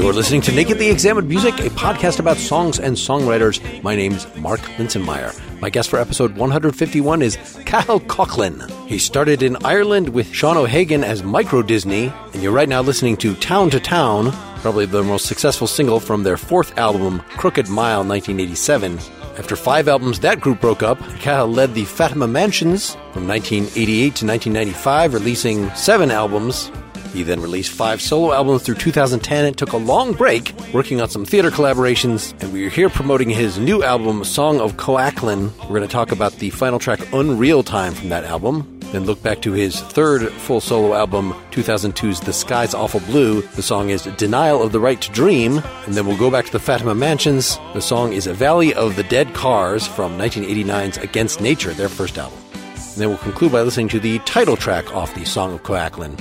You're listening to Nakedly Examined Music, a podcast about songs and songwriters. My name's Mark Linsenmayer. My guest for episode 151 is Cathal Coughlan. He started in Ireland with Sean O'Hagan as Micro Disney, and you're right now listening to Town to Town, probably the most successful single from their fourth album, Crooked Mile 1987. After five albums, that group broke up. Cathal led the Fatima Mansions from 1988 to 1995, releasing seven albums, he then released five solo albums through 2010 and took a long break working on some theater collaborations. And we are here promoting his new album, Song of Co-Aklan. We're going to talk about the final track, Unreal Time, from that album. Then look back to his third full solo album, 2002's The Sky's Awful Blue. The song is Denial of the Right to Dream. And then we'll go back to the Fatima Mansions. The song is A Valley of the Dead Cars from 1989's Against Nature, their first album. And then we'll conclude by listening to the title track off the Song of Co-Aklan.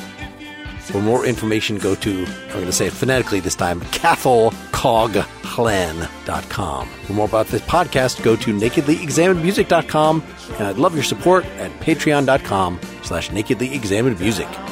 For more information, go to, I'm going to say it phonetically this time, cathalcoglan.com. For more about this podcast, go to nakedlyexaminedmusic.com, and I'd love your support at patreon.com slash nakedlyexaminedmusic.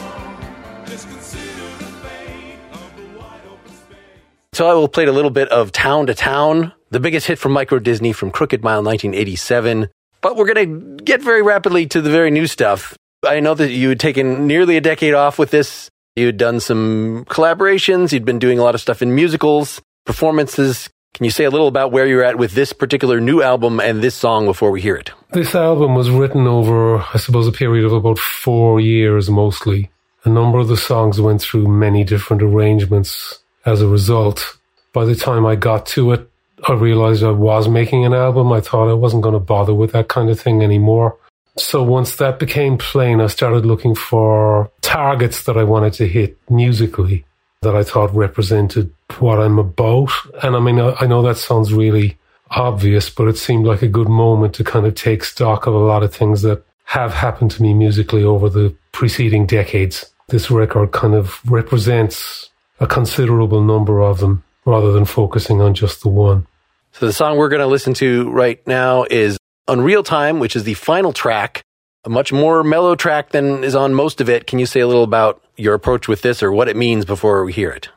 So I will play a little bit of Town to Town, the biggest hit from Micro Disney from Crooked Mile 1987. But we're going to get very rapidly to the very new stuff. I know that you had taken nearly a decade off with this you had done some collaborations. You'd been doing a lot of stuff in musicals, performances. Can you say a little about where you're at with this particular new album and this song before we hear it? This album was written over, I suppose, a period of about four years mostly. A number of the songs went through many different arrangements as a result. By the time I got to it, I realized I was making an album. I thought I wasn't going to bother with that kind of thing anymore. So once that became plain, I started looking for targets that I wanted to hit musically that I thought represented what I'm about. And I mean, I know that sounds really obvious, but it seemed like a good moment to kind of take stock of a lot of things that have happened to me musically over the preceding decades. This record kind of represents a considerable number of them rather than focusing on just the one. So the song we're going to listen to right now is Unreal Time, which is the final track, a much more mellow track than is on most of it. Can you say a little about your approach with this or what it means before we hear it?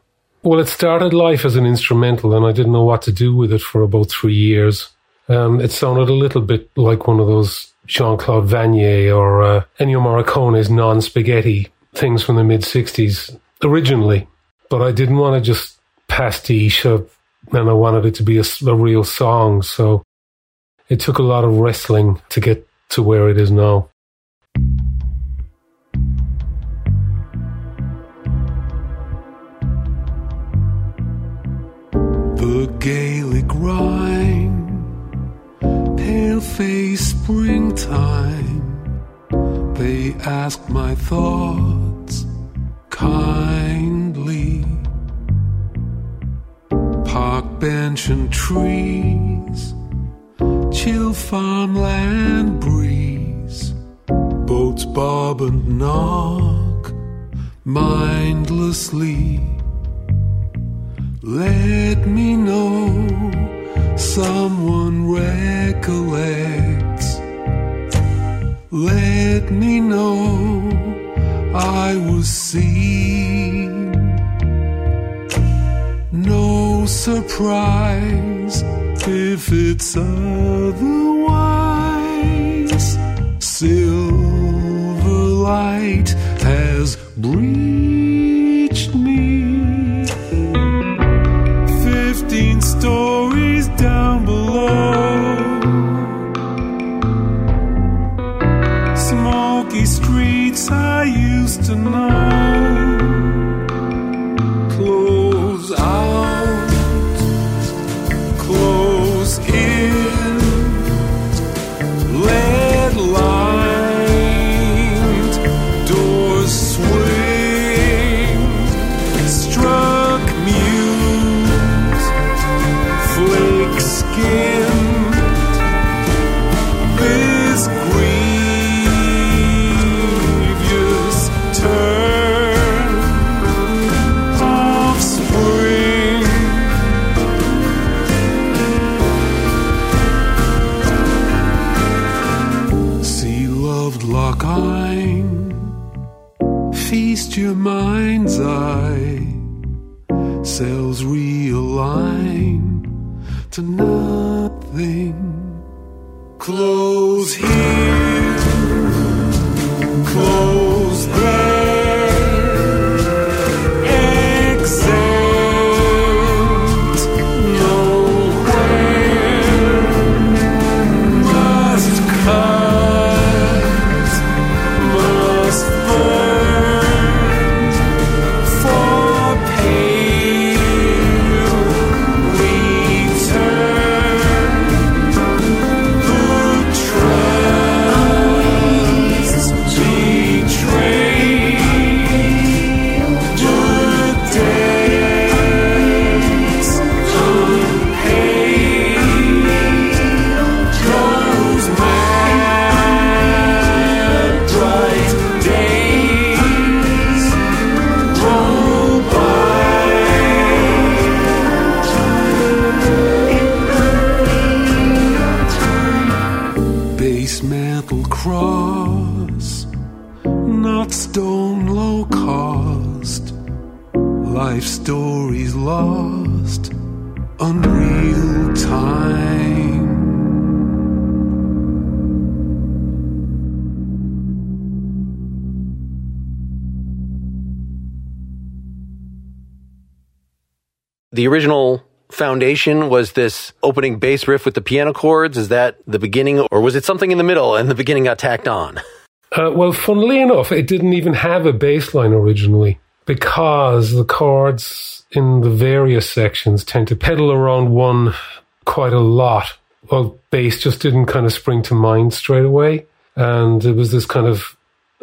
Well, it started life as an instrumental, and I didn't know what to do with it for about three years. Um, it sounded a little bit like one of those Jean Claude Vannier or uh, Ennio Morricone's non spaghetti things from the mid 60s originally. But I didn't want to just pastiche, and I wanted it to be a, a real song. So it took a lot of wrestling to get to where it is now. Gaelic rhyme, pale face springtime. They ask my thoughts kindly. Park bench and trees chill farmland breeze. Boats bob and knock mindlessly. Let me know someone recollects. Let me know I was seen. No surprise if it's otherwise. Silver light has breached The original foundation was this opening bass riff with the piano chords. Is that the beginning, or was it something in the middle and the beginning got tacked on? Uh, well, funnily enough, it didn't even have a bass line originally because the chords in the various sections tend to pedal around one quite a lot. Well, bass just didn't kind of spring to mind straight away. And it was this kind of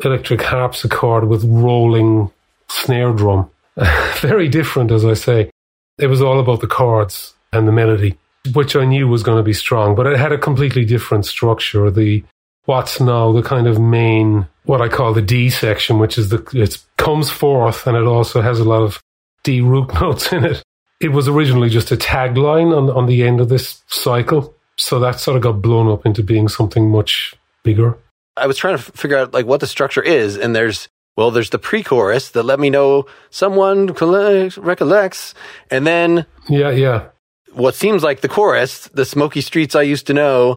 electric harpsichord with rolling snare drum. Very different, as I say. It was all about the chords and the melody, which I knew was going to be strong, but it had a completely different structure. The what's now the kind of main, what I call the D section, which is the, it comes forth and it also has a lot of D root notes in it. It was originally just a tagline on, on the end of this cycle. So that sort of got blown up into being something much bigger. I was trying to figure out like what the structure is, and there's well, there's the pre-chorus that let me know someone collects, recollects, and then Yeah, yeah. what seems like the chorus, the smoky streets I used to know.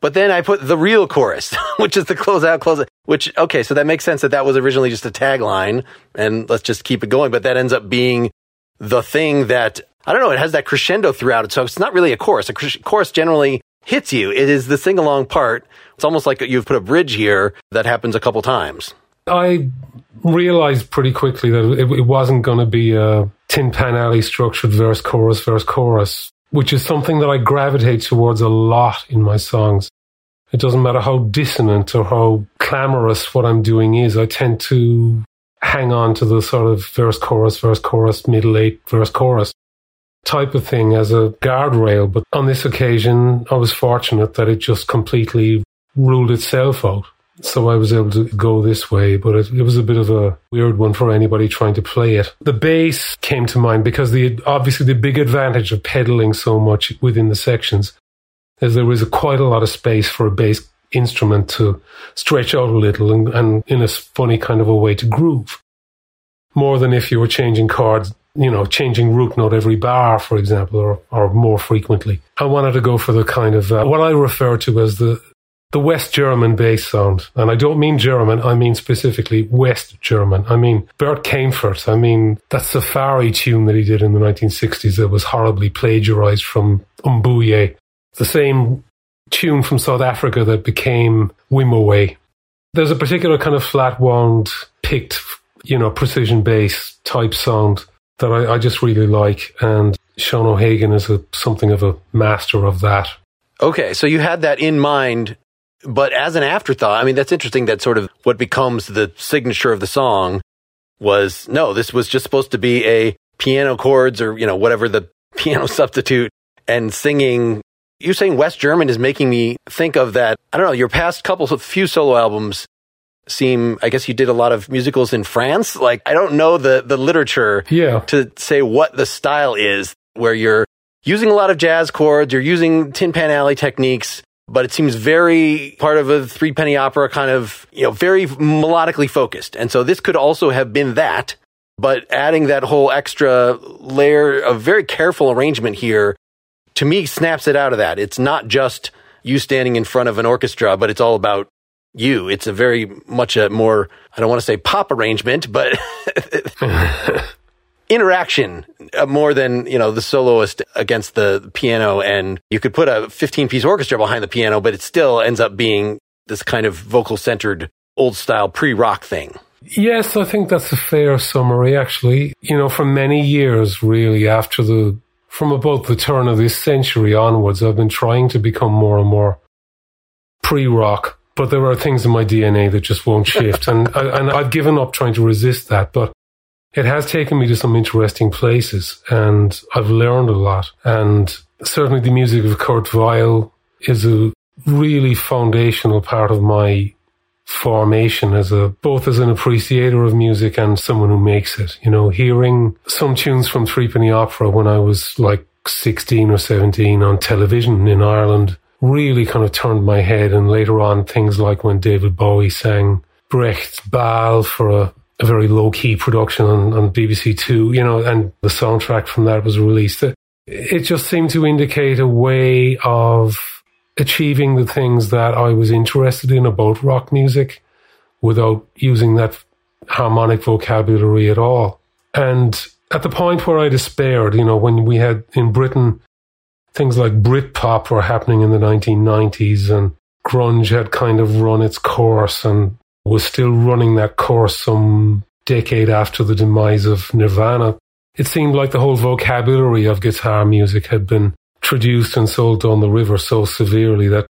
But then I put the real chorus, which is the close out, close out, which, okay, so that makes sense that that was originally just a tagline and let's just keep it going. But that ends up being the thing that, I don't know, it has that crescendo throughout it. So it's not really a chorus. A cres- chorus generally hits you. It is the sing along part. It's almost like you've put a bridge here that happens a couple times. I realized pretty quickly that it, it wasn't going to be a Tin Pan Alley structured verse, chorus, verse, chorus, which is something that I gravitate towards a lot in my songs. It doesn't matter how dissonant or how clamorous what I'm doing is, I tend to hang on to the sort of verse, chorus, verse, chorus, middle eight, verse, chorus type of thing as a guardrail. But on this occasion, I was fortunate that it just completely ruled itself out. So I was able to go this way, but it, it, was a bit of a weird one for anybody trying to play it. The bass came to mind because the obviously the big advantage of pedaling so much within the sections is there was a, quite a lot of space for a bass instrument to stretch out a little and, and in a funny kind of a way to groove. More than if you were changing chords, you know, changing root note every bar, for example, or, or more frequently. I wanted to go for the kind of uh, what I refer to as the the West German bass sound. And I don't mean German, I mean specifically West German. I mean Bert Kaempfert. I mean that safari tune that he did in the 1960s that was horribly plagiarized from Mbube. The same tune from South Africa that became Wimoweh. There's a particular kind of flat wound, picked, you know, precision bass type sound that I, I just really like. And Sean O'Hagan is a, something of a master of that. Okay, so you had that in mind but as an afterthought, I mean, that's interesting that sort of what becomes the signature of the song was no, this was just supposed to be a piano chords or, you know, whatever the piano substitute and singing. You saying West German is making me think of that. I don't know, your past couple of few solo albums seem, I guess you did a lot of musicals in France. Like, I don't know the, the literature yeah. to say what the style is where you're using a lot of jazz chords, you're using Tin Pan Alley techniques, but it seems very part of a three penny opera kind of, you know, very melodically focused. And so this could also have been that, but adding that whole extra layer of very careful arrangement here to me snaps it out of that. It's not just you standing in front of an orchestra, but it's all about you. It's a very much a more, I don't want to say pop arrangement, but interaction uh, more than, you know, the soloist against the piano. And you could put a 15 piece orchestra behind the piano, but it still ends up being this kind of vocal centered old style pre rock thing. Yes, I think that's a fair summary, actually. You know, for many years, really, after the, from about the turn of this century onwards, I've been trying to become more and more pre rock but there are things in my DNA that just won't shift. and, and I've given up trying to resist that. But it has taken me to some interesting places and I've learned a lot. And certainly the music of Kurt Weill is a really foundational part of my formation as a both as an appreciator of music and someone who makes it. You know, hearing some tunes from Threepenny Opera when I was like 16 or 17 on television in Ireland really kind of turned my head. And later on, things like when David Bowie sang Brecht's Baal for a, a very low key production on, on, BBC Two, you know, and the soundtrack from that was released. It, just seemed to indicate a way of achieving the things that I was interested in about rock music without using that harmonic vocabulary at all. And at the point where I despaired, you know, when we had in Britain things like Britpop were happening in the 1990s and grunge had kind of run its course and was still running that course some decade after the demise of Nirvana. It seemed like the whole vocabulary of guitar music had been traduced and sold down the river so severely that,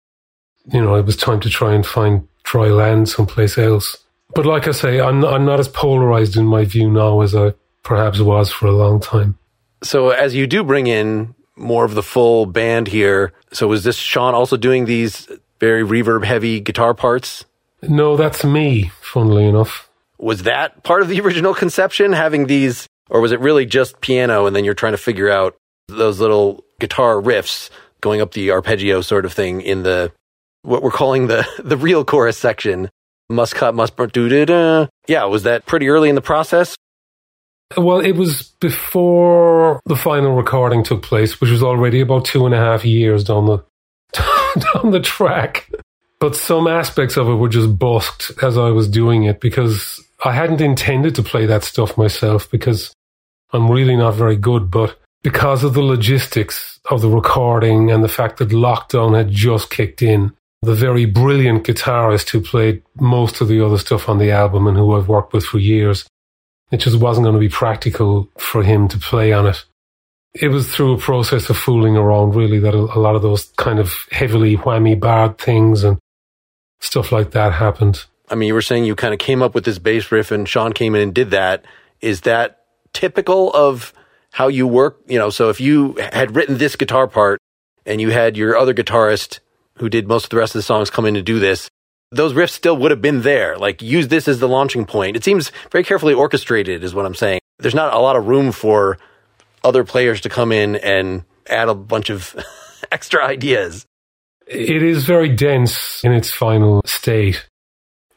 you know, it was time to try and find dry land someplace else. But like I say, I'm not, I'm not as polarized in my view now as I perhaps was for a long time. So as you do bring in more of the full band here. So was this Sean also doing these very reverb heavy guitar parts? No, that's me, funnily enough. Was that part of the original conception, having these, or was it really just piano and then you're trying to figure out those little guitar riffs going up the arpeggio sort of thing in the, what we're calling the, the real chorus section? Must cut, must do da Yeah, was that pretty early in the process? Well, it was before the final recording took place, which was already about two and a half years down the down the track. But some aspects of it were just busked as I was doing it because I hadn't intended to play that stuff myself because I'm really not very good. But because of the logistics of the recording and the fact that lockdown had just kicked in, the very brilliant guitarist who played most of the other stuff on the album and who I've worked with for years it just wasn't going to be practical for him to play on it. It was through a process of fooling around, really, that a, a lot of those kind of heavily whammy barred things and stuff like that happened. I mean, you were saying you kind of came up with this bass riff and Sean came in and did that. Is that typical of how you work? You know, so if you had written this guitar part and you had your other guitarist who did most of the rest of the songs come in to do this, those riffs still would have been there. Like use this as the launching point. It seems very carefully orchestrated is what I'm saying. There's not a lot of room for other players to come in and add a bunch of extra ideas. It is very dense in its final state.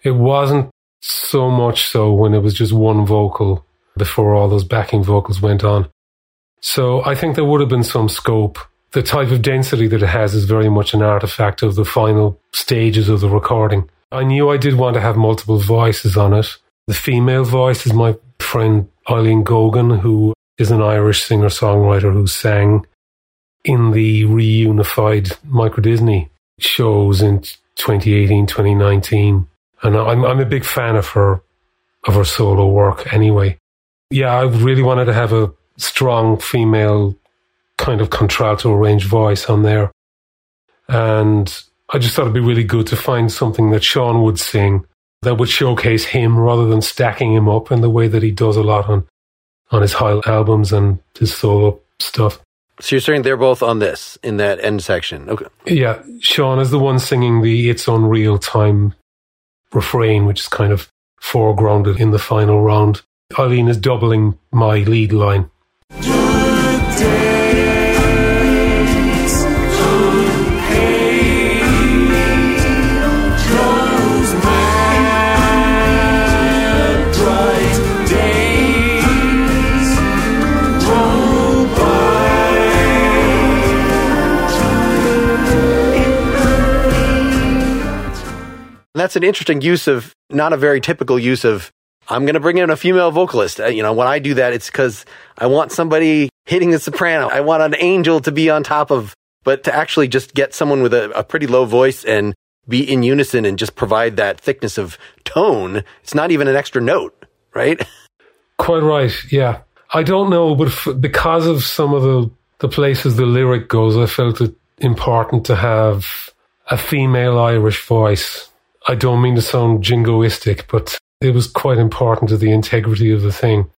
It wasn't so much so when it was just one vocal before all those backing vocals went on. So I think there would have been some scope the type of density that it has is very much an artifact of the final stages of the recording. I knew I did want to have multiple voices on it. The female voice is my friend Eileen Gogan, who is an Irish singer songwriter who sang in the reunified Micro Disney shows in 2018, 2019. And I'm, I'm a big fan of her, of her solo work anyway. Yeah, I really wanted to have a strong female kind of contralto range voice on there. And I just thought it'd be really good to find something that Sean would sing that would showcase him rather than stacking him up in the way that he does a lot on on his High Llamas and his solo stuff. So you're saying they're both on this in that end section. Okay. Yeah. Sean is the one singing the It's Unreal Time refrain, which is kind of foregrounded in the final round. Eileen is doubling my lead line. That's an interesting use of, not a very typical use of, I'm going to bring in a female vocalist. Uh, you know, when I do that, it's because I want somebody hitting the soprano. I want an angel to be on top of, but to actually just get someone with a, a pretty low voice and be in unison and just provide that thickness of tone. It's not even an extra note, right? Quite right. Yeah. I don't know, but f- because of some of the, the places the lyric goes, I felt it important to have a female Irish voice. I don't mean to sound jingoistic, but it was quite important to the integrity of the thing.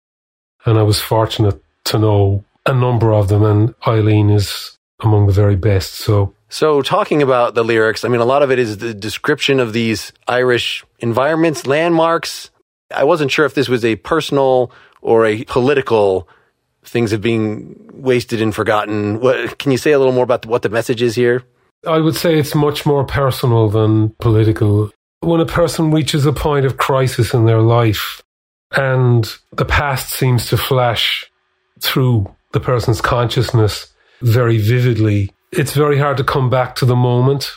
And I was fortunate to know a number of them, and Eileen is among the very best. So, so talking about the lyrics, I mean, a lot of it is the description of these Irish environments, landmarks. I wasn't sure if this was a personal or a political things of being wasted and forgotten. What, can you say a little more about what the message is here? I would say it's much more personal than political. When a person reaches a point of crisis in their life and the past seems to flash through the person's consciousness very vividly, it's very hard to come back to the moment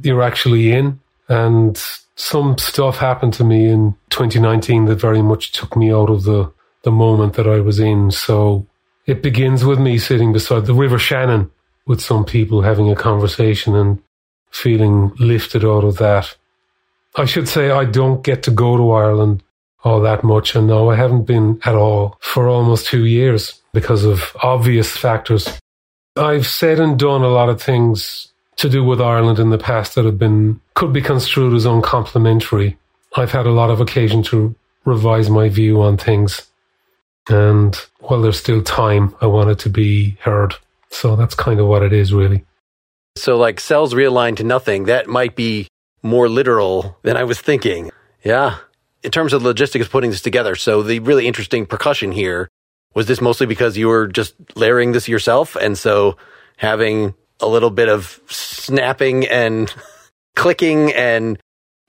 you're actually in. And some stuff happened to me in 2019 that very much took me out of the, the moment that I was in. So it begins with me sitting beside the River Shannon with some people having a conversation and feeling lifted out of that. I should say I don't get to go to Ireland all that much, and no, I haven't been at all for almost two years because of obvious factors. I've said and done a lot of things to do with Ireland in the past that have been could be construed as uncomplimentary. I've had a lot of occasion to revise my view on things. And while there's still time, I want it to be heard. So that's kind of what it is, really. So, like cells realigned to nothing, that might be more literal than I was thinking. Yeah. In terms of the logistics of putting this together, so the really interesting percussion here was this mostly because you were just layering this yourself, and so having a little bit of snapping and clicking and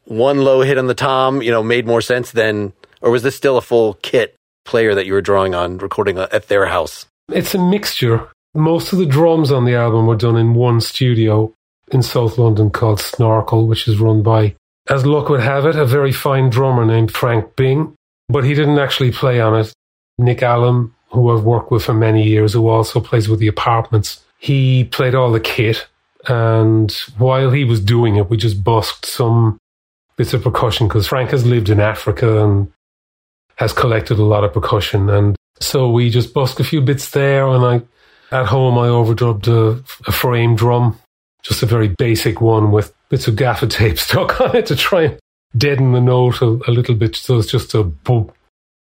one low hit on the tom, you know, made more sense than, or was this still a full kit player that you were drawing on recording at their house? It's a mixture. Most of the drums on the album were done in one studio in South London called Snorkel, which is run by, as luck would have it, a very fine drummer named Frank Byng, But he didn't actually play on it. Nick Allen, who I've worked with for many years, who also plays with the apartments, he played all the kit. And while he was doing it, we just busked some bits of percussion because Frank has lived in Africa and has collected a lot of percussion. And so we just busked a few bits there and I at home, I overdubbed a, a frame drum, just a very basic one with bits of gaffer tape stuck on it to try and deaden the note a, a little bit. So it's just a boom.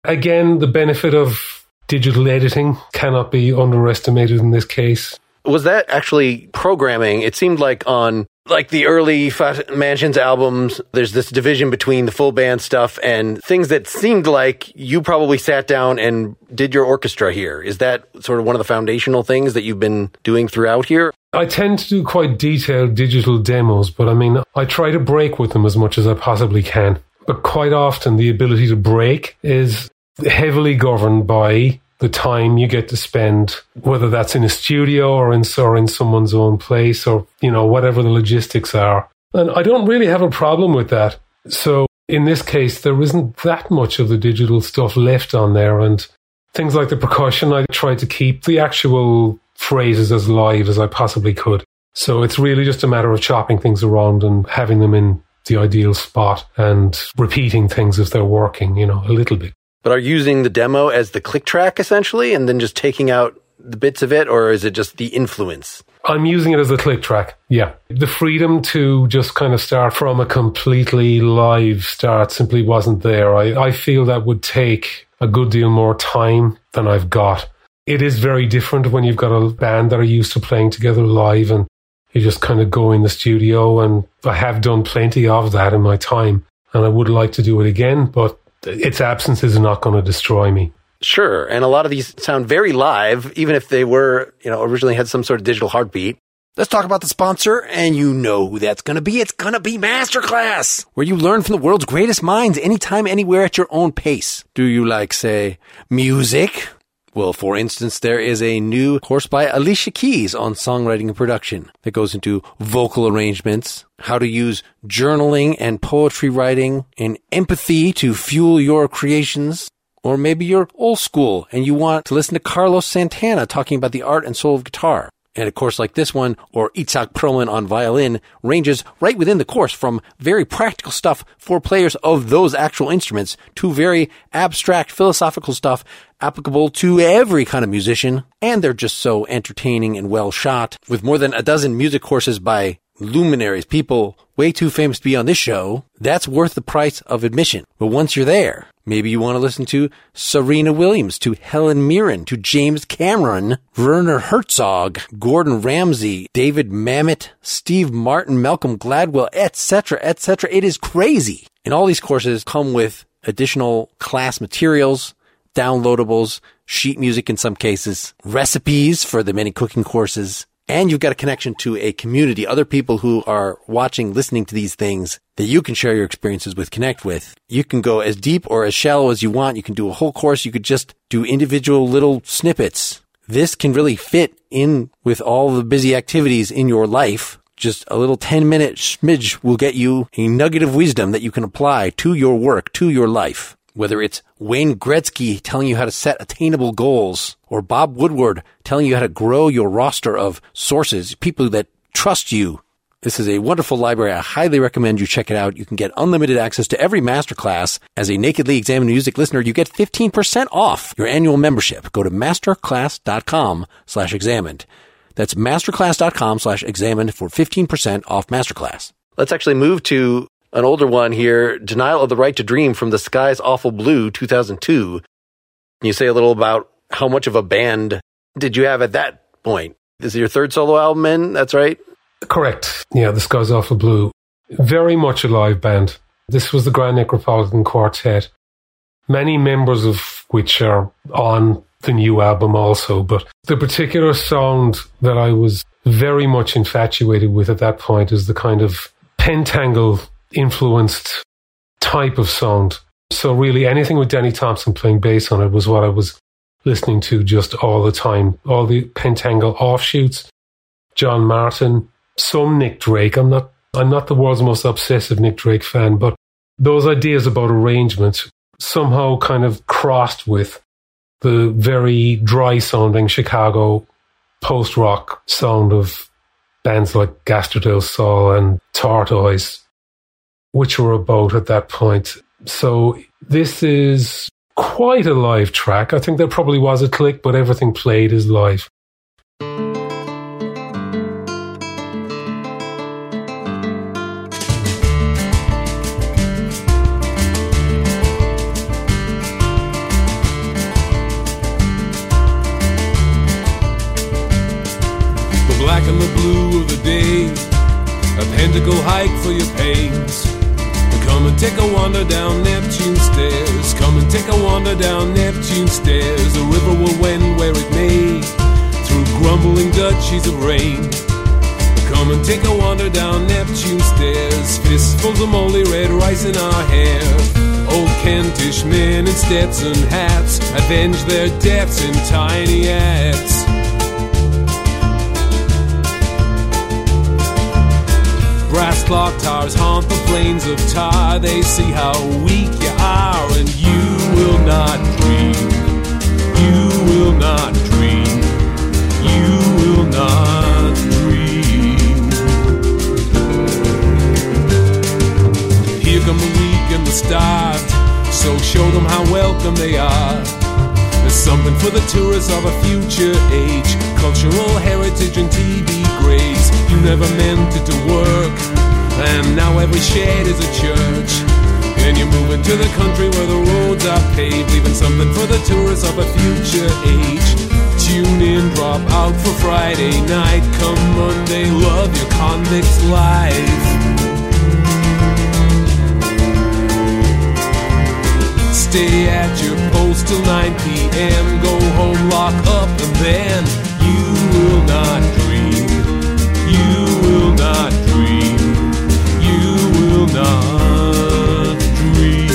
Again, the benefit of digital editing cannot be underestimated in this case. Was that actually programming? It seemed like on like the early Fat Mansions albums, there's this division between the full band stuff and things that seemed like you probably sat down and did your orchestra here. Is that sort of one of the foundational things that you've been doing throughout here? I tend to do quite detailed digital demos, but I mean, I try to break with them as much as I possibly can. But quite often, the ability to break is heavily governed by the time you get to spend, whether that's in a studio or in, or in someone's own place or, you know, whatever the logistics are. And I don't really have a problem with that. So in this case, there isn't that much of the digital stuff left on there. And things like the percussion, I try to keep the actual phrases as live as I possibly could. So it's really just a matter of chopping things around and having them in the ideal spot and repeating things if they're working, you know, a little bit but are using the demo as the click track essentially and then just taking out the bits of it or is it just the influence? I'm using it as a click track. Yeah. The freedom to just kind of start from a completely live start simply wasn't there. I, I feel that would take a good deal more time than I've got. It is very different when you've got a band that are used to playing together live and you just kind of go in the studio and I have done plenty of that in my time and I would like to do it again, but its absence is not going to destroy me. Sure. And a lot of these sound very live, even if they were, you know, originally had some sort of digital heartbeat. Let's talk about the sponsor, and you know who that's going to be. It's going to be Masterclass, where you learn from the world's greatest minds anytime, anywhere at your own pace. Do you like, say, music? Well, for instance, there is a new course by Alicia Keys on songwriting and production that goes into vocal arrangements, how to use journaling and poetry writing and empathy to fuel your creations. Or maybe you're old school and you want to listen to Carlos Santana talking about the art and soul of guitar. And a course like this one, or Itzhak Perlman on violin, ranges right within the course from very practical stuff for players of those actual instruments to very abstract philosophical stuff applicable to every kind of musician. And they're just so entertaining and well shot with more than a dozen music courses by luminaries, people way too famous to be on this show, that's worth the price of admission. But once you're there, maybe you want to listen to Serena Williams, to Helen Mirren, to James Cameron, Werner Herzog, Gordon Ramsay, David Mamet, Steve Martin, Malcolm Gladwell, etc., etc. It is crazy. And all these courses come with additional class materials, downloadables, sheet music in some cases, recipes for the many cooking courses, and you've got a connection to a community, other people who are watching, listening to these things that you can share your experiences with, connect with. You can go as deep or as shallow as you want. You can do a whole course. You could just do individual little snippets. This can really fit in with all the busy activities in your life. Just a little 10 minute smidge will get you a nugget of wisdom that you can apply to your work, to your life. Whether it's Wayne Gretzky telling you how to set attainable goals or Bob Woodward telling you how to grow your roster of sources, people that trust you. This is a wonderful library. I highly recommend you check it out. You can get unlimited access to every masterclass. As a Nakedly Examined Music listener, you get 15% off your annual membership. Go to masterclass.com slash examined. That's masterclass.com slash examined for 15% off masterclass. Let's actually move to an older one here, Denial of the Right to Dream from The Sky's Awful Blue, 2002. Can you say a little about how much of a band did you have at that point? This is your third solo album in? That's right? Correct. Yeah, The Sky's Awful Blue. Very much a live band. This was the Grand Necropolitan Quartet, many members of which are on the new album also. But the particular sound that I was very much infatuated with at that point is the kind of pentangle influenced type of sound. So really anything with Danny Thompson playing bass on it was what I was listening to just all the time. All the pentangle offshoots, John Martyn, some Nick Drake. I'm not I'm not the world's most obsessive Nick Drake fan, but those ideas about arrangement somehow kind of crossed with the very dry sounding Chicago post rock sound of bands like Gastr del Sol and Tortoise which were about at that point. So this is quite a live track. I think there probably was a click, but everything played is live. The black and the blue of the day, a pentacle hike for your pains. Come and take a wander down Neptune stairs. Come and take a wander down Neptune stairs. The river will wend where it may, through grumbling duchies of rain. Come and take a wander down Neptune stairs. Fistfuls of moldy red rice in our hair. Old Kentish men in Stetson hats avenge their deaths in tiny acts. Brass clock towers haunt the plains of tar. They see how weak you are, and you will not dream. You will not dream. You will not dream. Here come the weak and the starved, so show them how welcome they are. There's something for the tourists of a future age, cultural heritage and TV graves. Never meant it to work, and now every shade is a church. And you're moving to the country where the roads are paved, leaving something for the tourists of a future age. Tune in, drop out for Friday night. Come Monday, love your convicts life. Stay at your post till 9 p.m. Go home, lock up, and then you will not not dream. You will not dream.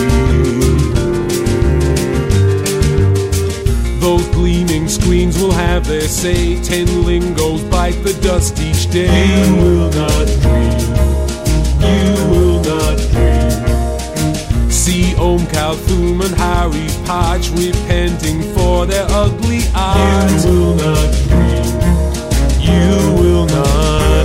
Those gleaming screens will have their say. Ten lingos bite the dust each day. You will not dream. You will not dream. See Om Kalthum and Harry Partch repenting for their ugly eyes. You will not dream. You will not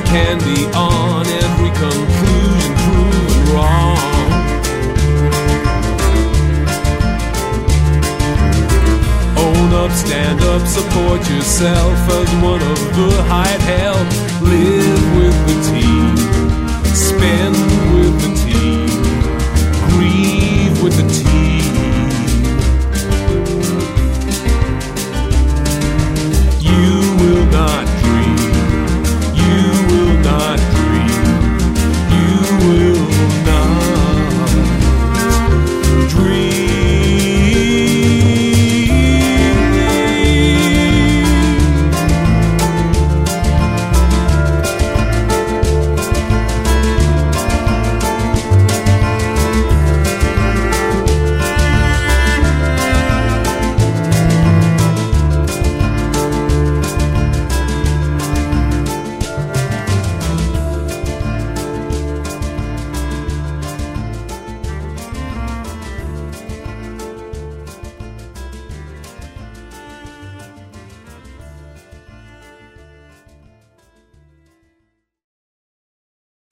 you can be on, every conclusion proven wrong. Own up, stand up, support yourself as one of the hired help. Live with the team,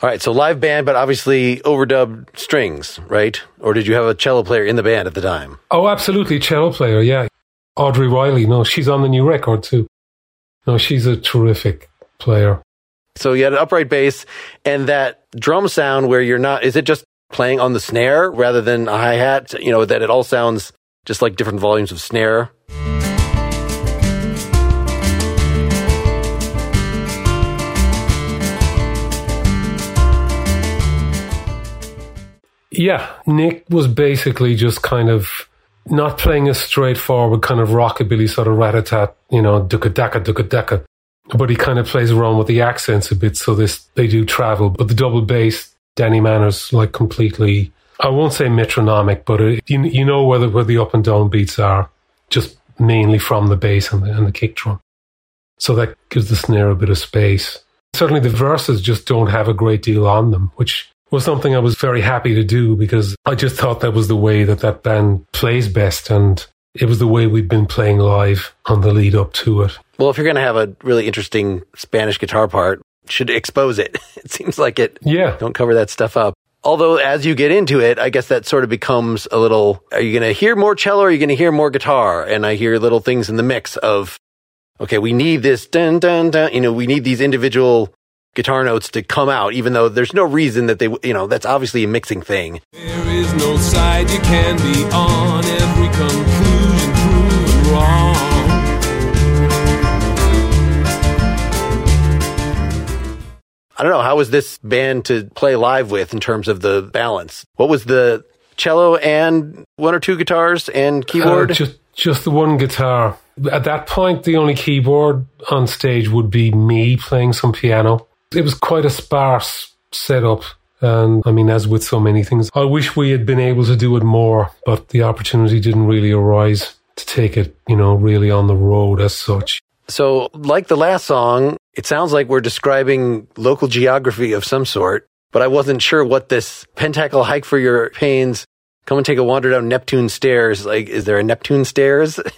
All right, so live band, but obviously overdubbed strings, right? Or did you have a cello player in the band at the time? Oh, absolutely, cello player. Yeah, Audrey Riley. No, she's on the new record too. No, she's a terrific player. So you had an upright bass and that drum sound where you're not, is it just playing on the snare rather than a hi hat? You know, that it all sounds just like different volumes of snare? Yeah, Nick was basically just kind of not playing a straightforward kind of rockabilly sort of rat-a-tat, you know, duka-daka, duka-daka. But he kind of plays around with the accents a bit, so this they do travel. But the double bass, Danny Manners, like completely, I won't say metronomic, but it, you, you know where the, where the up and down beats are, just mainly from the bass and the, and the kick drum. So that gives the snare a bit of space. Certainly the verses just don't have a great deal on them, which was something I was very happy to do because I just thought that was the way that that band plays best. And it was the way we'd been playing live on the lead up to it. Well, if you're going to have a really interesting Spanish guitar part, should expose it. It seems like it. Yeah. Don't cover that stuff up. Although, as you get into it, I guess that sort of becomes a little. Are you going to hear more cello? or Are you going to hear more guitar? And I hear little things in the mix of, okay, we need this dun dun dun. You know, we need these individual guitar notes to come out, even though there's no reason that they. You know, that's obviously a mixing thing. There is no side you can be on, every conclusion proven wrong. I don't know. How was this band to play live with in terms of the balance? What was the cello and one or two guitars and keyboard? Uh, just just the one guitar. At that point, the only keyboard on stage would be me playing some piano. It was quite a sparse setup. And I mean, as with so many things, I wish we had been able to do it more, but the opportunity didn't really arise to take it, you know, really on the road as such. So, like the last song, it sounds like we're describing local geography of some sort, but I wasn't sure what this pentacle hike for your pains. Come and take a wander down Neptune stairs. Like, is there a Neptune stairs?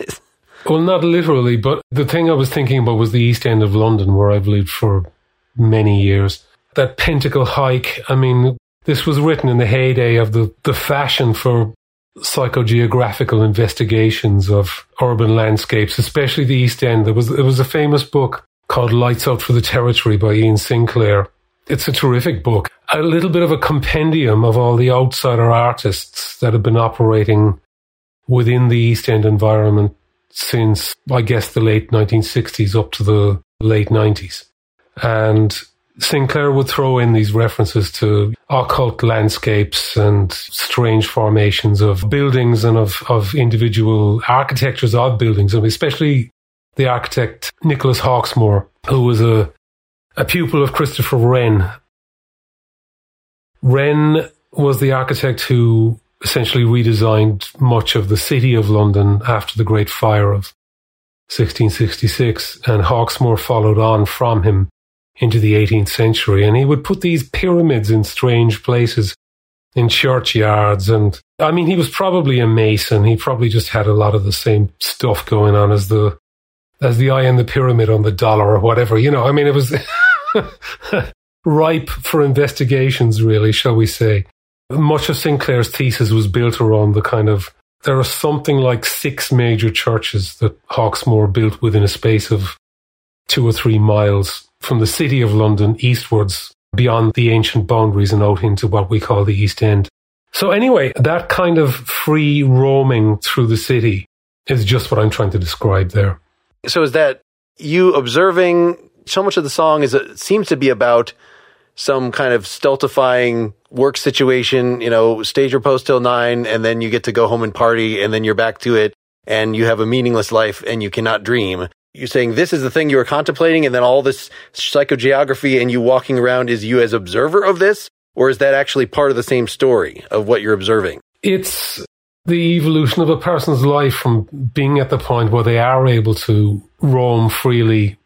Well, not literally, but the thing I was thinking about was the East End of London, where I've lived for many years. That pentacle hike, I mean, this was written in the heyday of the, the fashion for psychogeographical investigations of urban landscapes, especially the East End. There was, there was a famous book called Lights Out for the Territory by Iain Sinclair. It's a terrific book. A little bit of a compendium of all the outsider artists that have been operating within the East End environment since, I guess, the late 1960s up to the late 90s. And Sinclair would throw in these references to occult landscapes and strange formations of buildings and of, of individual architectures of buildings, especially the architect Nicholas Hawksmoor, who was a, a pupil of Christopher Wren. Wren was the architect who essentially redesigned much of the city of London after the Great Fire of 1666, and Hawksmoor followed on from him into the 18th century. And he would put these pyramids in strange places, in churchyards. And I mean, he was probably a mason. He probably just had a lot of the same stuff going on as the, as the eye in the pyramid on the dollar or whatever. You know, I mean, it was ripe for investigations, really, shall we say. Much of Sinclair's thesis was built around the kind of there are something like six major churches that Hawksmoor built within a space of two or three miles from the city of London eastwards beyond the ancient boundaries and out into what we call the East End. So anyway, that kind of free roaming through the city is just what I'm trying to describe there. So is that you observing so much of the song is it seems to be about some kind of stultifying work situation, you know, stage your post till nine and then you get to go home and party and then you're back to it and you have a meaningless life and you cannot dream. You're saying this is the thing you were contemplating and then all this psychogeography and you walking around is you as observer of this? Or is that actually part of the same story of what you're observing? It's the evolution of a person's life from being at the point where they are able to roam freely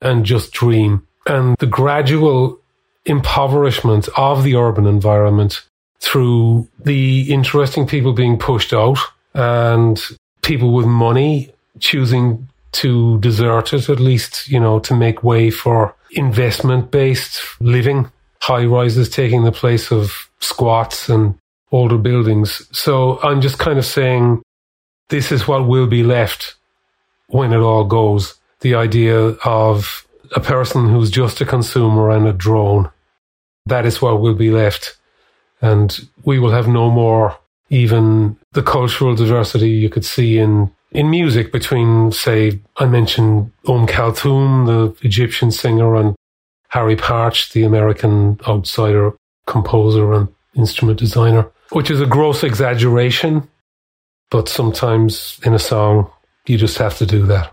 and just dream and the gradual impoverishment of the urban environment through the interesting people being pushed out and people with money choosing to desert it, at least, you know, to make way for investment based living, high rises taking the place of squats and older buildings. So I'm just kind of saying this is what will be left when it all goes. The idea of a person who's just a consumer and a drone that is what will be left. And we will have no more even the cultural diversity you could see in, in music between, say, I mentioned Umm Kulthum, the Egyptian singer, and Harry Partch, the American outsider composer and instrument designer, which is a gross exaggeration, but sometimes in a song, you just have to do that.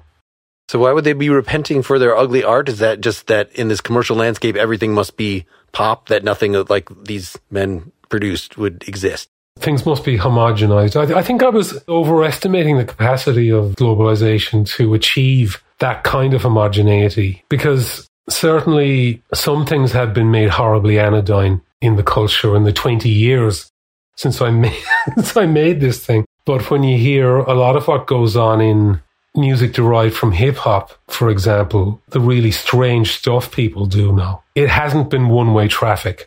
So why would they be repenting for their ugly art? Is that just that in this commercial landscape, everything must be pop, that nothing like these men produced would exist? Things must be homogenized. I, I think I was overestimating the capacity of globalization to achieve that kind of homogeneity because certainly some things have been made horribly anodyne in the culture in the 20 years since I made, since I made this thing. But when you hear a lot of what goes on in music derived from hip hop, for example, the really strange stuff people do now. It hasn't been one way traffic,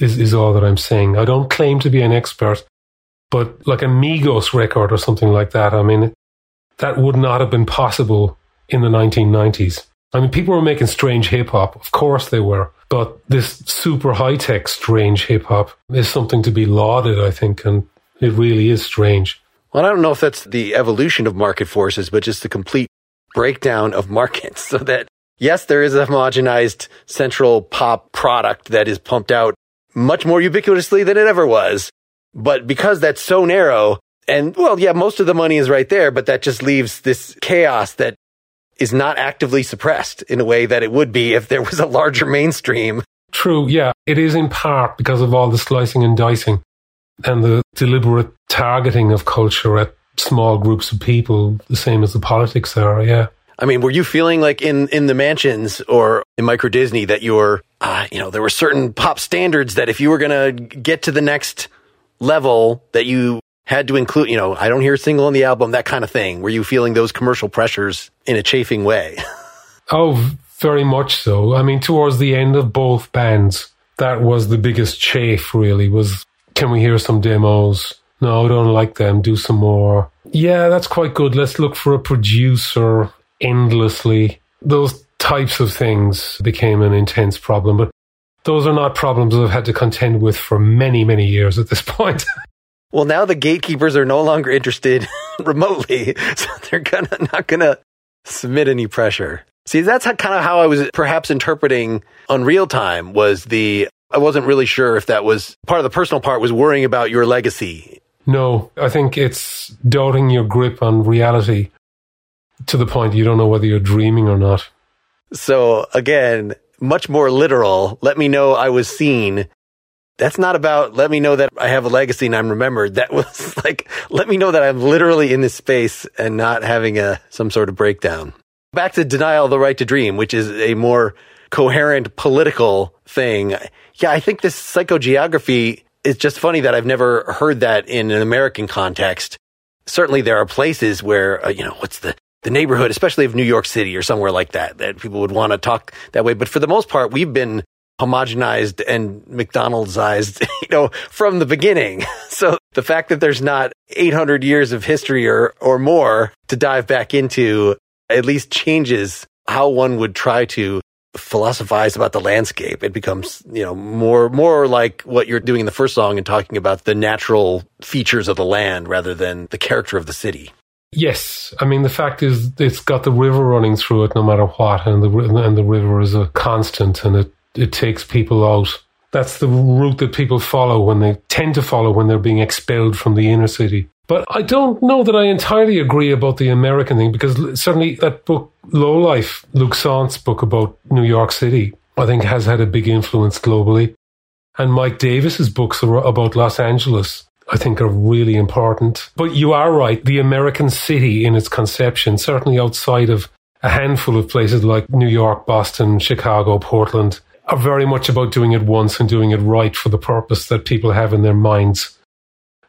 is, is all that I'm saying. I don't claim to be an expert, but like a Migos record or something like that, I mean, that would not have been possible in the 1990s. I mean, people were making strange hip hop. Of course they were. But this super high tech strange hip hop is something to be lauded, I think. And it really is strange. Well, I don't know if that's the evolution of market forces, but just the complete breakdown of markets so that yes, there is a homogenized central pop product that is pumped out much more ubiquitously than it ever was. But because that's so narrow and well, yeah, most of the money is right there, but that just leaves this chaos that is not actively suppressed in a way that it would be if there was a larger mainstream. True. Yeah. It is in part because of all the slicing and dicing and the deliberate targeting of culture at small groups of people, the same as the politics are. Yeah. I mean, were you feeling like in, in the mansions or in Microdisney that you're, uh, you know, there were certain pop standards that if you were going to get to the next level that you had to include, you know, I don't hear a single on the album, that kind of thing. Were you feeling those commercial pressures in a chafing way? oh, very much so. I mean, towards the end of both bands, that was the biggest chafe really was can we hear some demos? No, I don't like them. Do some more. Yeah, that's quite good. Let's look for a producer endlessly. Those types of things became an intense problem, but those are not problems I've had to contend with for many, many years at this point. well, now the gatekeepers are no longer interested remotely, so they're gonna not gonna submit any pressure. See, that's how, kind of how I was perhaps interpreting Unreal Time was the, I wasn't really sure if that was part of the personal part was worrying about your legacy. No, I think it's doubting your grip on reality to the point you don't know whether you're dreaming or not. So again, much more literal. Let me know I was seen. That's not about let me know that I have a legacy and I'm remembered. That was like, let me know that I'm literally in this space and not having a, some sort of breakdown. Back to denial of the right to dream, which is a more coherent political thing. Yeah, I think this psychogeography is just funny that I've never heard that in an American context. Certainly there are places where, uh, you know, what's the, the neighborhood, especially of New York City or somewhere like that, that people would want to talk that way. But for the most part, we've been homogenized and McDonald'sized, you know, from the beginning. So the fact that there's not 800 years of history or, or more to dive back into at least changes how one would try to philosophize about the landscape. It becomes, you know, more, more like what you're doing in the first song and talking about the natural features of the land rather than the character of the city. Yes, I mean the fact is it's got the river running through it no matter what, and the and the river is a constant, and it it takes people out. That's the route that people follow when they tend to follow when they're being expelled from the inner city. But I don't know that I entirely agree about the American thing because certainly that book, Low Life, Luc Sante's book about New York City, I think has had a big influence globally. And Mike Davis's books about Los Angeles I think are really important. But you are right. The American city in its conception, certainly outside of a handful of places like New York, Boston, Chicago, Portland, are very much about doing it once and doing it right for the purpose that people have in their minds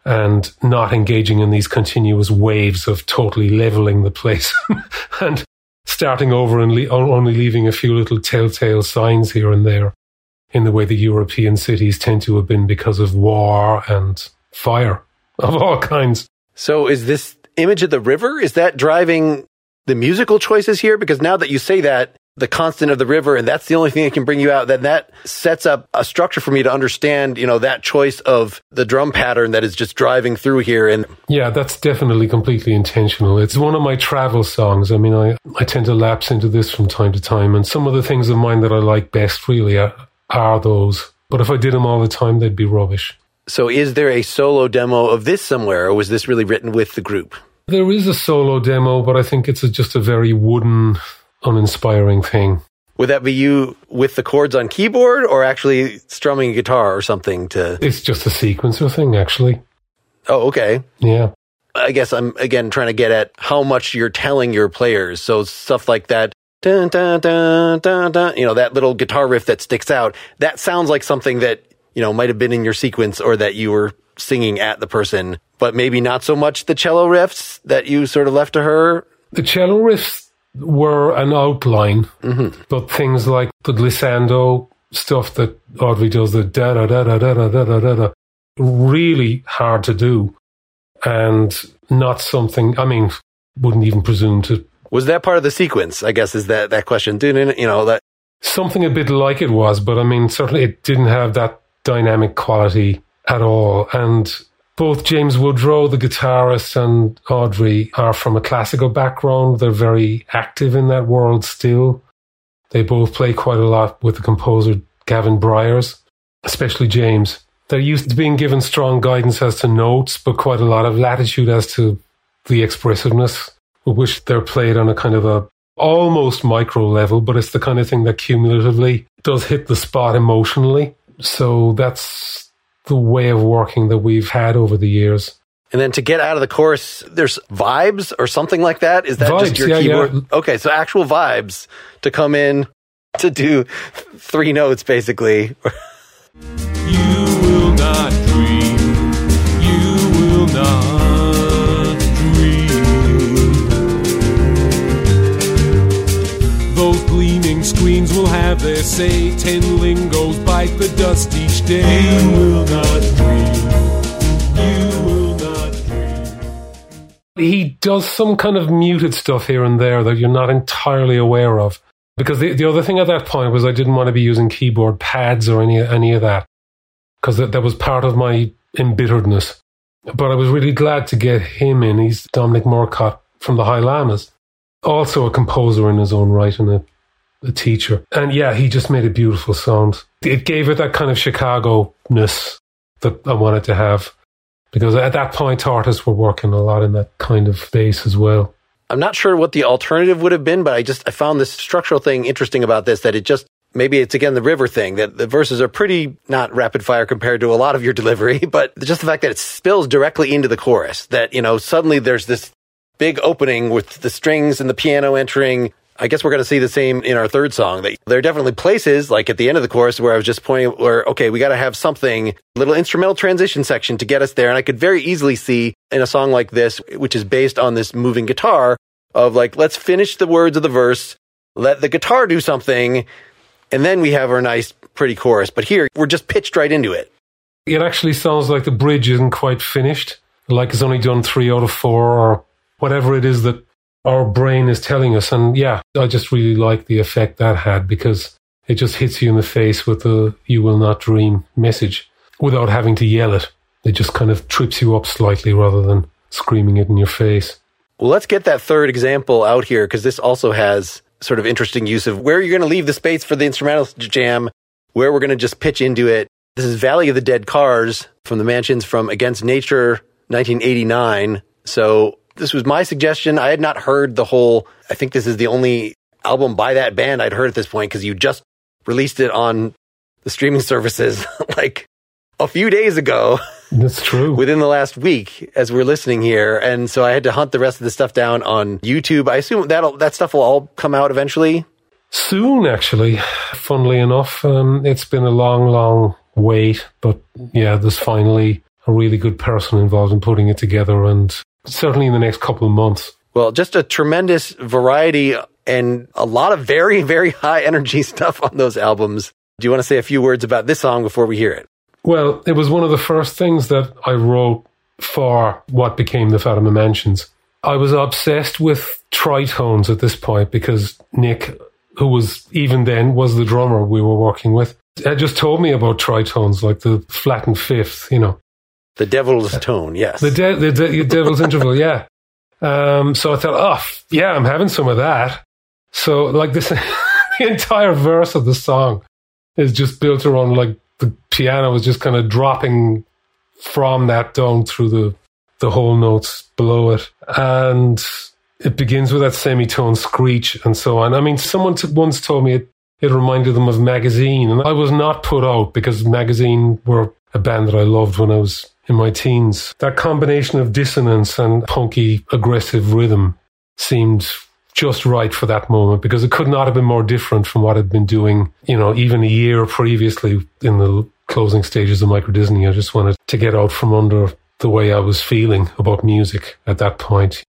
and not engaging in these continuous waves of totally leveling the place and starting over and le- only leaving a few little telltale signs here and there in the way the European cities tend to have been because of war and fire of all kinds. So is this image of the river, is that driving the musical choices here? Because now that you say that, the constant of the river, and that's the only thing that can bring you out, then that sets up a structure for me to understand, you know, that choice of the drum pattern that is just driving through here. And yeah, that's definitely completely intentional. It's one of my travel songs. I mean, I, I tend to lapse into this from time to time, and some of the things of mine that I like best really are, are those. But if I did them all the time, they'd be rubbish. So is there a solo demo of this somewhere, or was this really written with the group? There is a solo demo, but I think it's a, just a very wooden, uninspiring thing. Would that be you with the chords on keyboard or actually strumming a guitar or something to It's just a sequencer thing actually. Oh, okay. Yeah. I guess I'm again trying to get at how much you're telling your players. So stuff like that dun, dun, dun, dun, dun, you know, that little guitar riff that sticks out. That sounds like something that you know, might have been in your sequence or that you were singing at the person, but maybe not so much the cello riffs that you sort of left to her? The cello riffs were an outline, mm-hmm. but things like the glissando stuff that Audrey does, the da da da da da da da da da, really hard to do and not something, I mean, wouldn't even presume to. Was that part of the sequence? I guess is that, that question. Didn't, you know, that. Something a bit like it was, but I mean, certainly it didn't have that dynamic quality at all. And both James Woodrow, the guitarist, and Audrey are from a classical background. They're very active in that world still. They both play quite a lot with the composer Gavin Bryars, especially James. They're used to being given strong guidance as to notes, but quite a lot of latitude as to the expressiveness with which they're played on a kind of a almost micro level, but it's the kind of thing that cumulatively does hit the spot emotionally. So that's the way of working that we've had over the years. And then to get out of the chorus, there's vibes or something like that. Is that vibes, just your yeah, keyboard? Yeah. Okay, so actual vibes to come in to do three notes basically. you will not dream. You will not have their say. Ten lingos bite the dust each day. You will not dream. You will not dream. He does some kind of muted stuff here and there that you're not entirely aware of. Because the, the other thing at that point was I didn't want to be using keyboard pads or any any of that. Because that, that was part of my embitteredness. But I was really glad to get him in. He's Dominic Murcott from the High Llamas. also a composer in his own right and a, a teacher. And yeah, he just made a beautiful sound. It gave it that kind of Chicago ness that I wanted to have. Because at that point, artists were working a lot in that kind of space as well. I'm not sure what the alternative would have been, but I just I found this structural thing interesting about this that it just maybe it's again the river thing that the verses are pretty not rapid fire compared to a lot of your delivery, but just the fact that it spills directly into the chorus that, you know, suddenly there's this big opening with the strings and the piano entering. I guess we're going to see the same in our third song. That there are definitely places like at the end of the chorus where I was just pointing where, okay, we got to have something, little instrumental transition section to get us there. And I could very easily see in a song like this, which is based on this moving guitar of like, let's finish the words of the verse, let the guitar do something, and then we have our nice, pretty chorus. But here, we're just pitched right into it. It actually sounds like the bridge isn't quite finished, like it's only done three out of four or whatever it is that our brain is telling us. And yeah, I just really like the effect that had because it just hits you in the face with the you will not dream message without having to yell it. It just kind of trips you up slightly rather than screaming it in your face. Well, let's get that third example out here because this also has sort of interesting use of where you're going to leave the space for the instrumental jam, where we're going to just pitch into it. This is Valley of the Dead Cars from the Mansions from Against Nature 1989. So this was my suggestion. I had not heard the whole, I think this is the only album by that band I'd heard at this point because you just released it on the streaming services like a few days ago. That's true. Within the last week as we're listening here. And so I had to hunt the rest of the stuff down on YouTube. I assume that that stuff will all come out eventually. Soon, actually, funnily enough. Um, it's been a long, long wait, but yeah, there's finally a really good person involved in putting it together and certainly in the next couple of months. Well, just a tremendous variety and a lot of very, very high energy stuff on those albums. Do you want to say a few words about this song before we hear it? Well, it was one of the first things that I wrote for what became the Fatima Mansions. I was obsessed with tritones at this point because Nick, who was even then was the drummer we were working with, had just told me about tritones, like the flattened fifth, you know. The devil's tone, yes. The, de- the, de- devil's interval, yeah. Um, so I thought, oh, yeah, I'm having some of that. So, like this, the entire verse of the song is just built around like the piano is just kind of dropping from that tone through the the whole notes below it, and it begins with that semitone screech and so on. I mean, someone t- once told me it, it reminded them of Magazine, and I was not put out because Magazine were a band that I loved when I was in my teens. That combination of dissonance and punky aggressive rhythm seemed just right for that moment because it could not have been more different from what I'd been doing, you know, even a year previously in the closing stages of Microdisney. I just wanted to get out from under the way I was feeling about music at that point.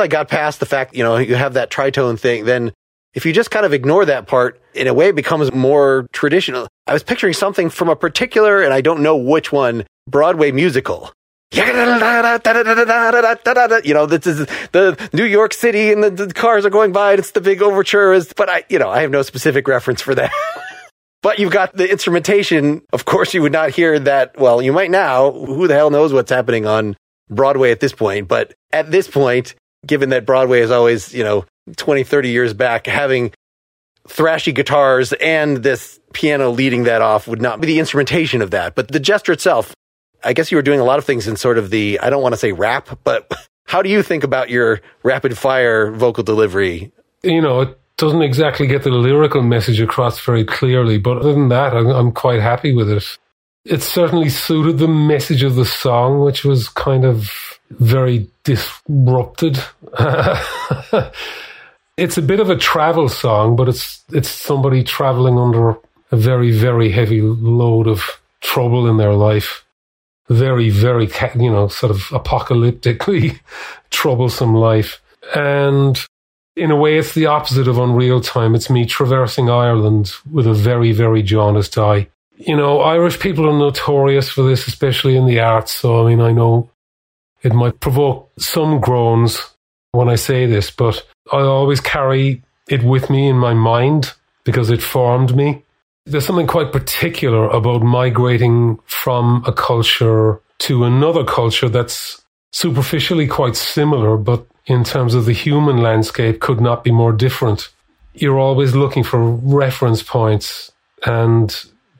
I got past the fact, you know, you have that tritone thing, then if you just kind of ignore that part, in a way it becomes more traditional. I was picturing something from a particular, and I don't know which one, Broadway musical. You know, this is the New York City and the, the cars are going by and it's the big overture is, but I, you know, I have no specific reference for that. But you've got the instrumentation. Of course, you would not hear that. Well, you might now. Who the hell knows what's happening on Broadway at this point? But at this point, given that Broadway is always, you know, 20, 30 years back, having thrashy guitars and this piano leading that off would not be the instrumentation of that. But the gesture itself, I guess you were doing a lot of things in sort of the, I don't want to say rap, but how do you think about your rapid fire vocal delivery? You know, it doesn't exactly get the lyrical message across very clearly, but other than that, I'm, I'm quite happy with it. It certainly suited the message of the song, which was kind of very disrupted. it's a bit of a travel song, but it's it's somebody traveling under a very very heavy load of trouble in their life. Very very you know sort of apocalyptically troublesome life, and in a way, it's the opposite of Unreal Time. It's me traversing Ireland with a very very jaundiced eye. You know, Irish people are notorious for this, especially in the arts. So I mean, I know it might provoke some groans when I say this, but I always carry it with me in my mind because it formed me. There's something quite particular about migrating from a culture to another culture that's superficially quite similar, but in terms of the human landscape could not be more different. You're always looking for reference points and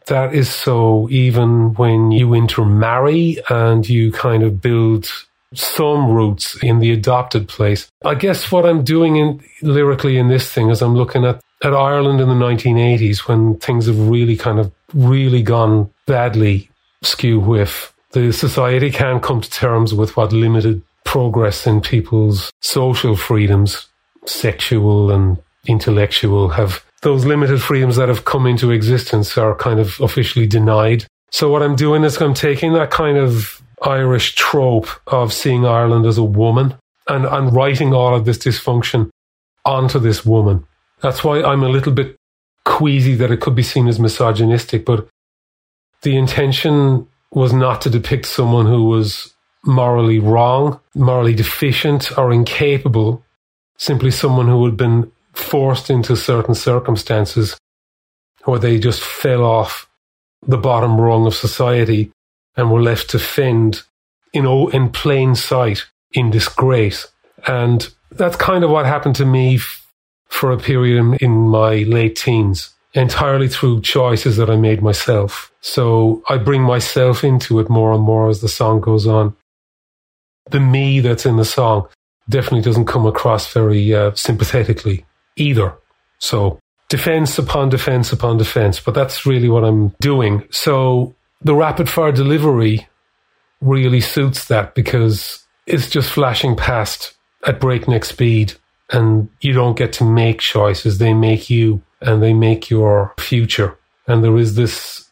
that is so even when you intermarry and you kind of build some roots in the adopted place. I guess what I'm doing in, lyrically in this thing is I'm looking at, at Ireland in the 1980s when things have really kind of really gone badly skew whiff. The society can't come to terms with what limited progress in people's social freedoms, sexual and intellectual, have those limited freedoms that have come into existence are kind of officially denied. So what I'm doing is I'm taking that kind of Irish trope of seeing Ireland as a woman and, and writing all of this dysfunction onto this woman. That's why I'm a little bit queasy that it could be seen as misogynistic, but the intention was not to depict someone who was morally wrong, morally deficient, or incapable, simply someone who had been forced into certain circumstances where they just fell off the bottom rung of society and were left to fend in, in plain sight in disgrace. And that's kind of what happened to me f- for a period in, my late teens, entirely through choices that I made myself. So I bring myself into it more and more as the song goes on. The me that's in the song definitely doesn't come across very uh, sympathetically either. So defense upon defense upon defense, but that's really what I'm doing. So the rapid fire delivery really suits that because it's just flashing past at breakneck speed and you don't get to make choices. They make you and they make your future. And there is this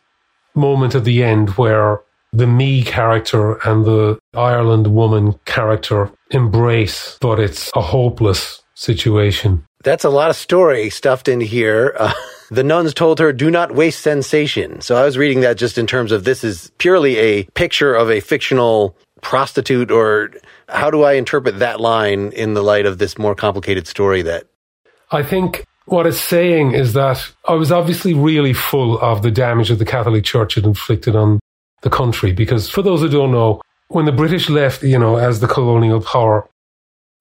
moment at the end where the me character and the Ireland woman character embrace, but it's a hopeless situation. That's a lot of story stuffed in here. Uh, the nuns told her, do not waste sensation. So I was reading that just in terms of this is purely a picture of a fictional prostitute, or how do I interpret that line in the light of this more complicated story that? I think what it's saying is that I was obviously really full of the damage that the Catholic Church had inflicted on the country. Because for those who don't know, when the British left, you know, as the colonial power,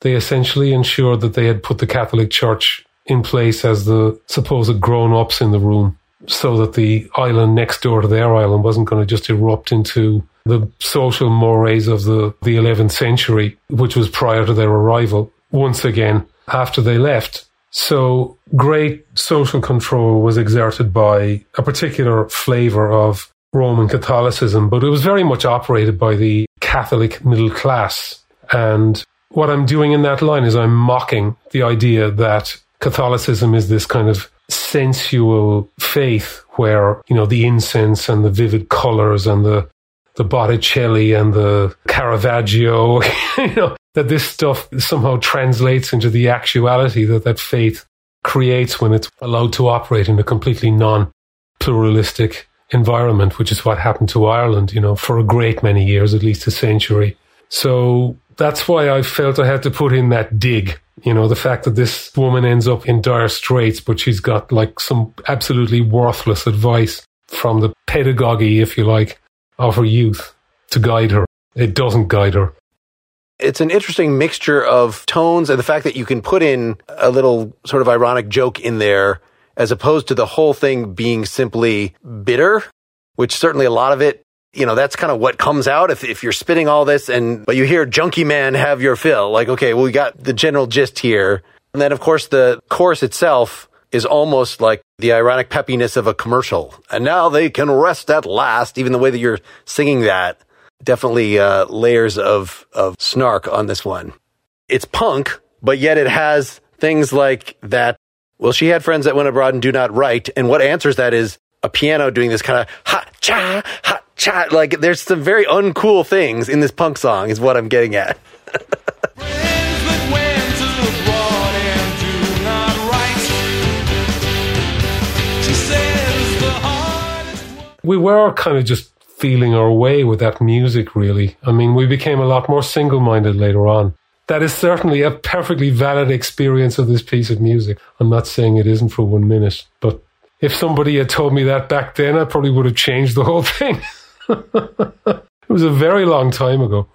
they essentially ensured that they had put the Catholic Church in place as the supposed grown ups in the room so that the island next door to their island wasn't going to just erupt into the social mores of the, the 11th century, which was prior to their arrival, once again after they left. So great social control was exerted by a particular flavor of Roman Catholicism, but it was very much operated by the Catholic middle class. And what I'm doing in that line is I'm mocking the idea that Catholicism is this kind of sensual faith where, you know, the incense and the vivid colors and the, the Botticelli and the Caravaggio, you know, that this stuff somehow translates into the actuality that that faith creates when it's allowed to operate in a completely non pluralistic environment, which is what happened to Ireland, you know, for a great many years, at least a century. So that's why I felt I had to put in that dig. You know, the fact that this woman ends up in dire straits, but she's got like some absolutely worthless advice from the pedagogy, if you like, of her youth to guide her. It doesn't guide her. It's an interesting mixture of tones and the fact that you can put in a little sort of ironic joke in there as opposed to the whole thing being simply bitter, which certainly a lot of it, you know, that's kind of what comes out if, if you're spitting all this and, but you hear junkie man have your fill. Like, okay, well, we got the general gist here. And then, of course, the chorus itself is almost like the ironic peppiness of a commercial. And now they can rest at last, even the way that you're singing that definitely uh, layers of of snark on this one. It's punk, but yet it has things like that. Well, she had friends that went abroad and do not write, and what answers that is a piano doing this kind of ha cha ha cha. Like there's some very uncool things in this punk song, is what I'm getting at. we were kind of just feeling our way with that music, really. I mean, we became a lot more single minded later on. That is certainly a perfectly valid experience of this piece of music. I'm not saying it isn't for one minute, but if somebody had told me that back then, I probably would have changed the whole thing. it was a very long time ago.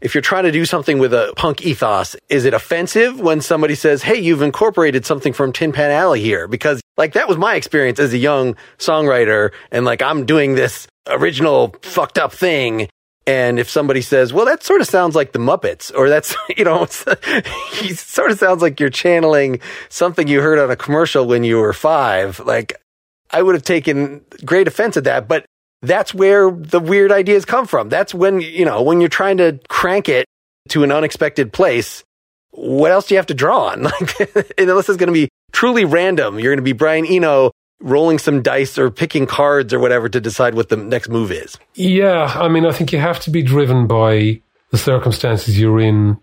If you're trying to do something with a punk ethos, is it offensive when somebody says, Hey, you've incorporated something from Tin Pan Alley here? Because like that was my experience as a young songwriter. And like I'm doing this original fucked up thing. And if somebody says, well, that sort of sounds like the Muppets, or that's, you know, he sort of sounds like you're channeling something you heard on a commercial when you were five. Like, I would have taken great offense at that, but that's where the weird ideas come from. That's when, you know, when you're trying to crank it to an unexpected place, what else do you have to draw on? Like, unless it's going to be truly random, you're going to be Brian Eno rolling some dice or picking cards or whatever to decide what the next move is. Yeah, I mean, I think you have to be driven by the circumstances you're in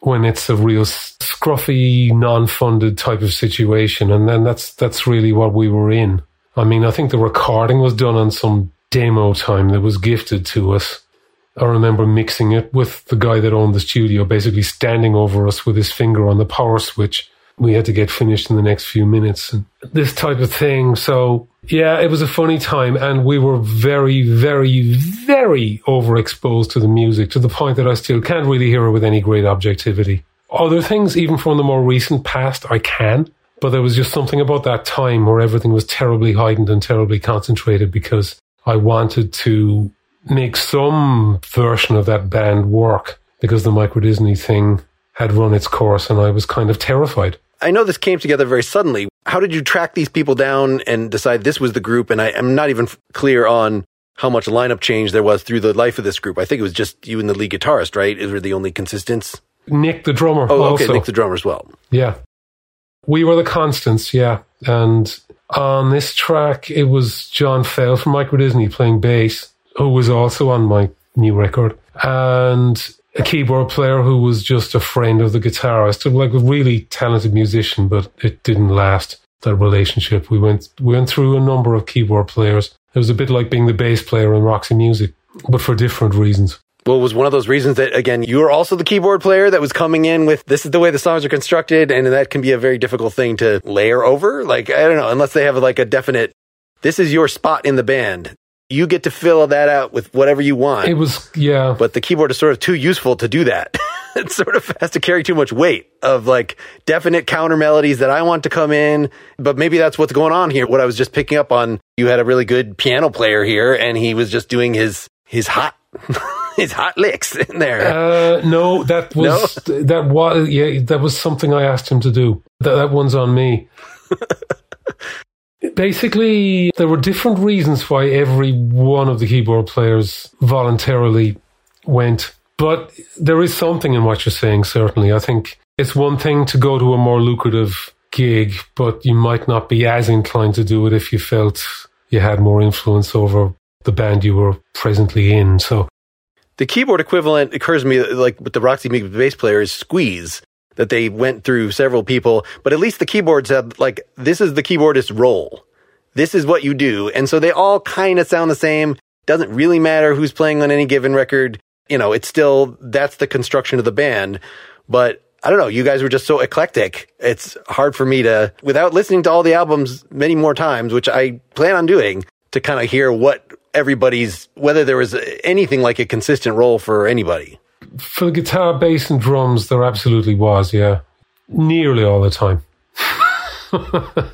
when it's a real scruffy, non-funded type of situation, and then that's that's really what we were in. I mean, I think the recording was done on some demo time that was gifted to us. I remember mixing it with the guy that owned the studio, basically standing over us with his finger on the power switch we had to get finished in the next few minutes and this type of thing. So yeah, it was a funny time and we were very, very, very overexposed to the music to the point that I still can't really hear it with any great objectivity. Other things, even from the more recent past, I can, but there was just something about that time where everything was terribly heightened and terribly concentrated because I wanted to make some version of that band work because the Microdisney thing had run its course and I was kind of terrified. I know this came together very suddenly. How did you track these people down and decide this was the group? And I am not even clear on how much lineup change there was through the life of this group. I think it was just you and the lead guitarist, right? Is were the only consistents? Nick, the drummer. Oh, okay, also. Nick, the drummer as well. Yeah. We were the constants, yeah. And on this track, it was John Fell from Microdisney playing bass, who was also on my new record. And a keyboard player who was just a friend of the guitarist, like a really talented musician, but it didn't last. That relationship. We went we went through a number of keyboard players. It was a bit like being the bass player in Roxy Music, but for different reasons. Well, was one of those reasons that again you were also the keyboard player that was coming in with this is the way the songs are constructed, and that can be a very difficult thing to layer over. Like I don't know, unless they have like a definite, this is your spot in the band you get to fill that out with whatever you want. It was, yeah. but the keyboard is sort of too useful to do that. it sort of has to carry too much weight of like definite counter melodies that I want to come in. But maybe that's what's going on here. What I was just picking up on, you had a really good piano player here and he was just doing his, his hot, his hot licks in there. Uh, no, that was that was yeah, that was something I asked him to do. That, that one's on me. Basically, there were different reasons why every one of the keyboard players voluntarily went. But there is something in what you're saying, certainly. I think it's one thing to go to a more lucrative gig, but you might not be as inclined to do it if you felt you had more influence over the band you were presently in. So the keyboard equivalent occurs to me like with the Roxy Music bass player is Squeeze that they went through several people, but at least the keyboards have like this is the keyboardist role. This is what you do. And so they all kind of sound the same. Doesn't really matter who's playing on any given record. You know, it's still that's the construction of the band. But I don't know, you guys were just so eclectic. It's hard for me to without listening to all the albums many more times, which I plan on doing, to kind of hear what everybody's whether there was anything like a consistent role for anybody. for the guitar, bass, and drums, there absolutely was, yeah. Nearly all the time.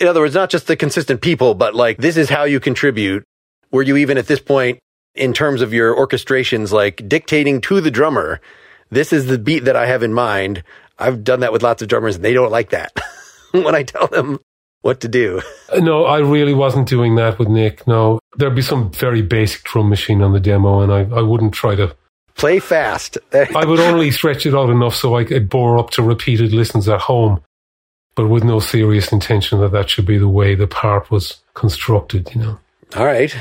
In other words, not just the consistent people, but like this is how you contribute. Were you even at this point in terms of your orchestrations, like dictating to the drummer, this is the beat that I have in mind. I've done that with lots of drummers and they don't like that when I tell them what to do. No, I really wasn't doing that with Nick. No, there'd be some very basic drum machine on the demo, and I, I wouldn't try to. Play fast. I would only stretch it out enough so I could bore up to repeated listens at home, but with no serious intention that that should be the way the part was constructed, you know. All right.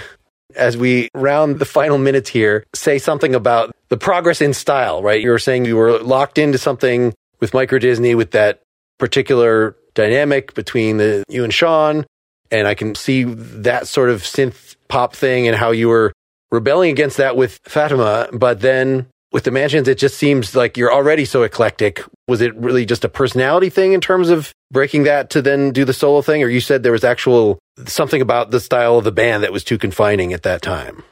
As we round the final minutes here, say something about the progress in style, right? You were saying you were locked into something with Microdisney with that particular dynamic between the you and Sean, and I can see that sort of synth pop thing and how you were rebelling against that with Fatima, but then with the mansions, it just seems like you're already so eclectic. Was it really just a personality thing in terms of breaking that to then do the solo thing? Or you said there was actual something about the style of the band that was too confining at that time?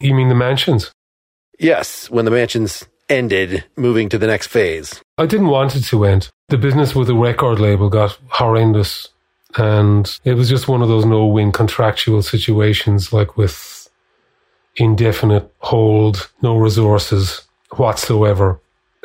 You mean the mansions? Yes, when the mansions ended, moving to the next phase. I didn't want it to end. The business with the record label got horrendous. And it was just one of those no win contractual situations, like with indefinite hold, no resources whatsoever.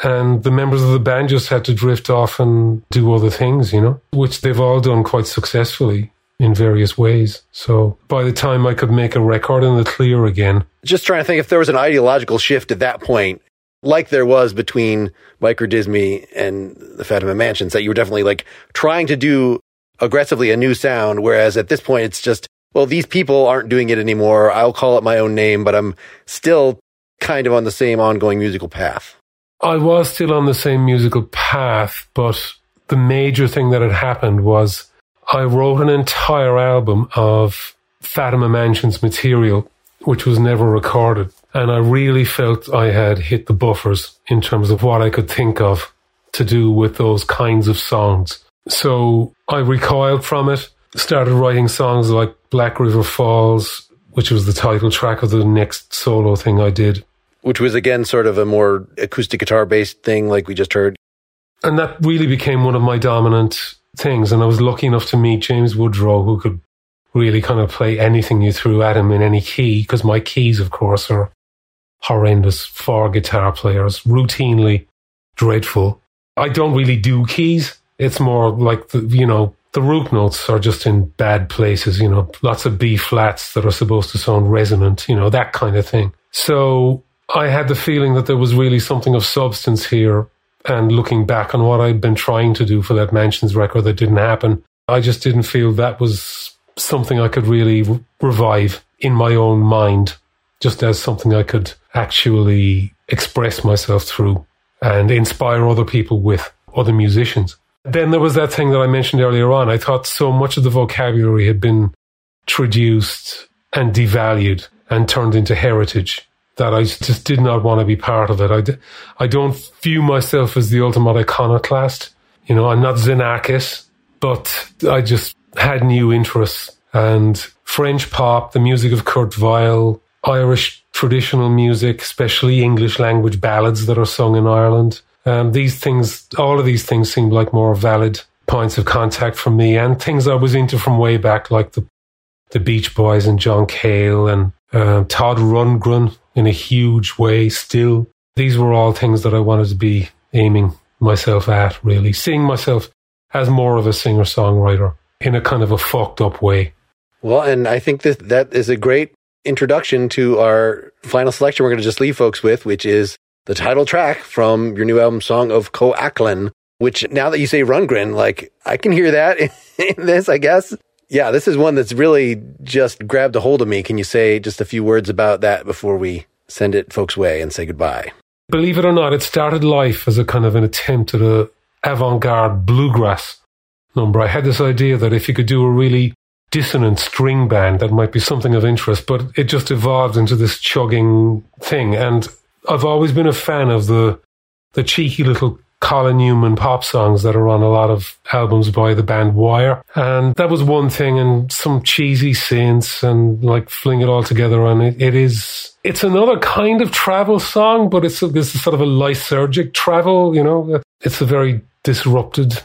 And the members of the band just had to drift off and do other things, you know, which they've all done quite successfully in various ways. So by the time I could make a record in the clear again, Just trying to think if there was an ideological shift at that point, like there was between Microdisney and the Fatima Mansions, that you were definitely like trying to do aggressively a new sound, whereas at this point it's just, well, these people aren't doing it anymore. I'll call it my own name, but I'm still kind of on the same ongoing musical path. I was still on the same musical path, but the major thing that had happened was I wrote an entire album of Fatima Mansion's material, which was never recorded. And I really felt I had hit the buffers in terms of what I could think of to do with those kinds of songs. So I recoiled from it, started writing songs like Black River Falls, which was the title track of the next solo thing I did. Which was again sort of a more acoustic guitar based thing, like we just heard. And that really became one of my dominant things. And I was lucky enough to meet James Woodrow, who could really kind of play anything you threw at him in any key, because my keys, of course, are horrendous for guitar players, routinely dreadful. I don't really do keys. It's more like the, you know, the root notes are just in bad places, you know, lots of B flats that are supposed to sound resonant, you know, that kind of thing. So I had the feeling that there was really something of substance here. And looking back on what I'd been trying to do for that Mansions record that didn't happen, I just didn't feel that was something I could really revive in my own mind, just as something I could actually express myself through and inspire other people with, other musicians. Then there was that thing that I mentioned earlier on. I thought so much of the vocabulary had been traduced and devalued and turned into heritage that I just did not want to be part of it. I, d- I don't view myself as the ultimate iconoclast. You know, I'm not Xenakis, but I just had new interests and French pop, the music of Kurt Weill, Irish traditional music, especially English language ballads that are sung in Ireland. Um, these things, all of these things seemed like more valid points of contact for me and things I was into from way back, like the the Beach Boys and John Cale and uh, Todd Rundgren in a huge way still. These were all things that I wanted to be aiming myself at, really. Seeing myself as more of a singer songwriter in a kind of a fucked up way. Well, and I think that that is a great introduction to our final selection we're going to just leave folks with, which is the title track from your new album, Song of Co-Aklan, which now that you say Rundgren, like I can hear that in this, I guess. Yeah, this is one that's really just grabbed a hold of me. Can you say just a few words about that before we send it folks' way and say goodbye? Believe it or not, it started life as a kind of an attempt at a avant-garde bluegrass number. I had this idea that if you could do a really dissonant string band, that might be something of interest, but it just evolved into this chugging thing. And I've always been a fan of the the cheeky little Colin Newman pop songs that are on a lot of albums by the band Wire. And that was one thing and some cheesy synths and like fling it all together. And it, it is, it's another kind of travel song, but it's, a, sort of a lysergic travel, you know, it's a very disrupted,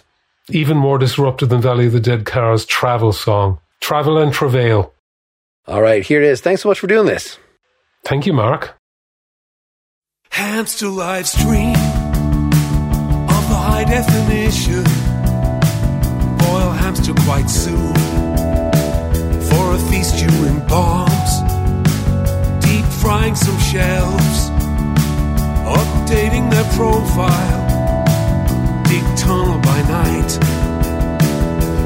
even more disrupted than Valley of the Dead Cars travel song. Travel and travail. All right, here it is. Thanks so much for doing this. Thank you, Mark. Hamster live stream of the high definition. Boil hamster quite soon for a feast you in bombs. Deep frying some shells, updating their profile. Dig tunnel by night,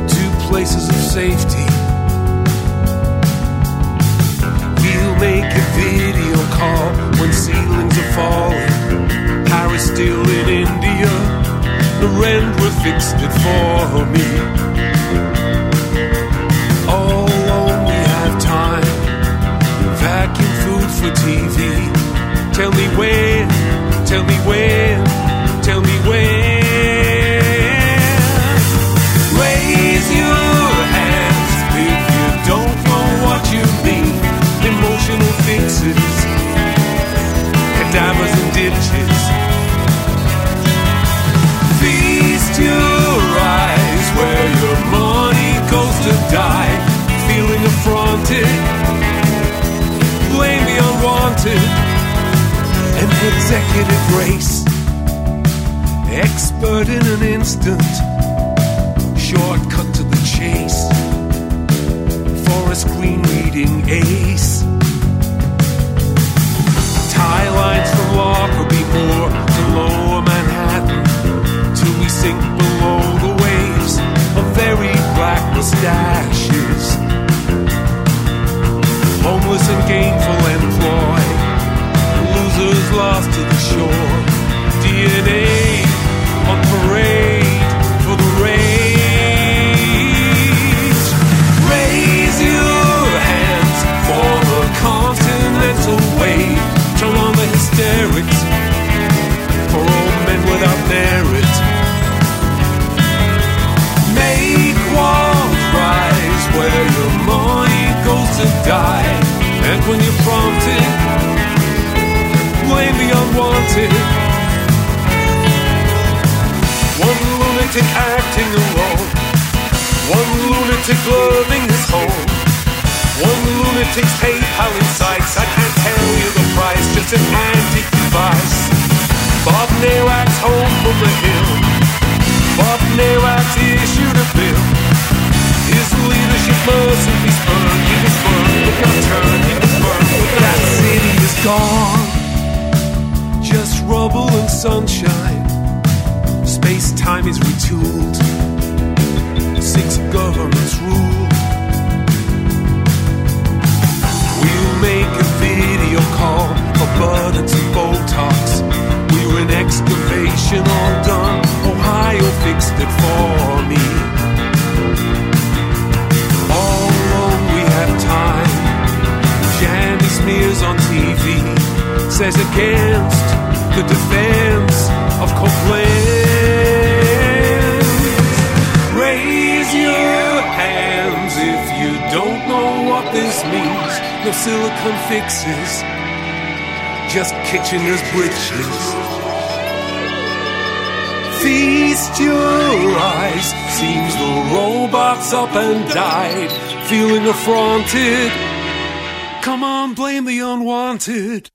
two places of safety. Make a video call when ceilings are falling. Paris still in India. The Narendra fixed it for me. All alone we have time. Vacuum food for TV. Tell me when, tell me when, Fixes, cadavers and ditches. Feast your no silicone fixes, just Kitchener's britches. Feast your eyes, seems the robot's up and died, feeling affronted. Come on, blame the unwanted.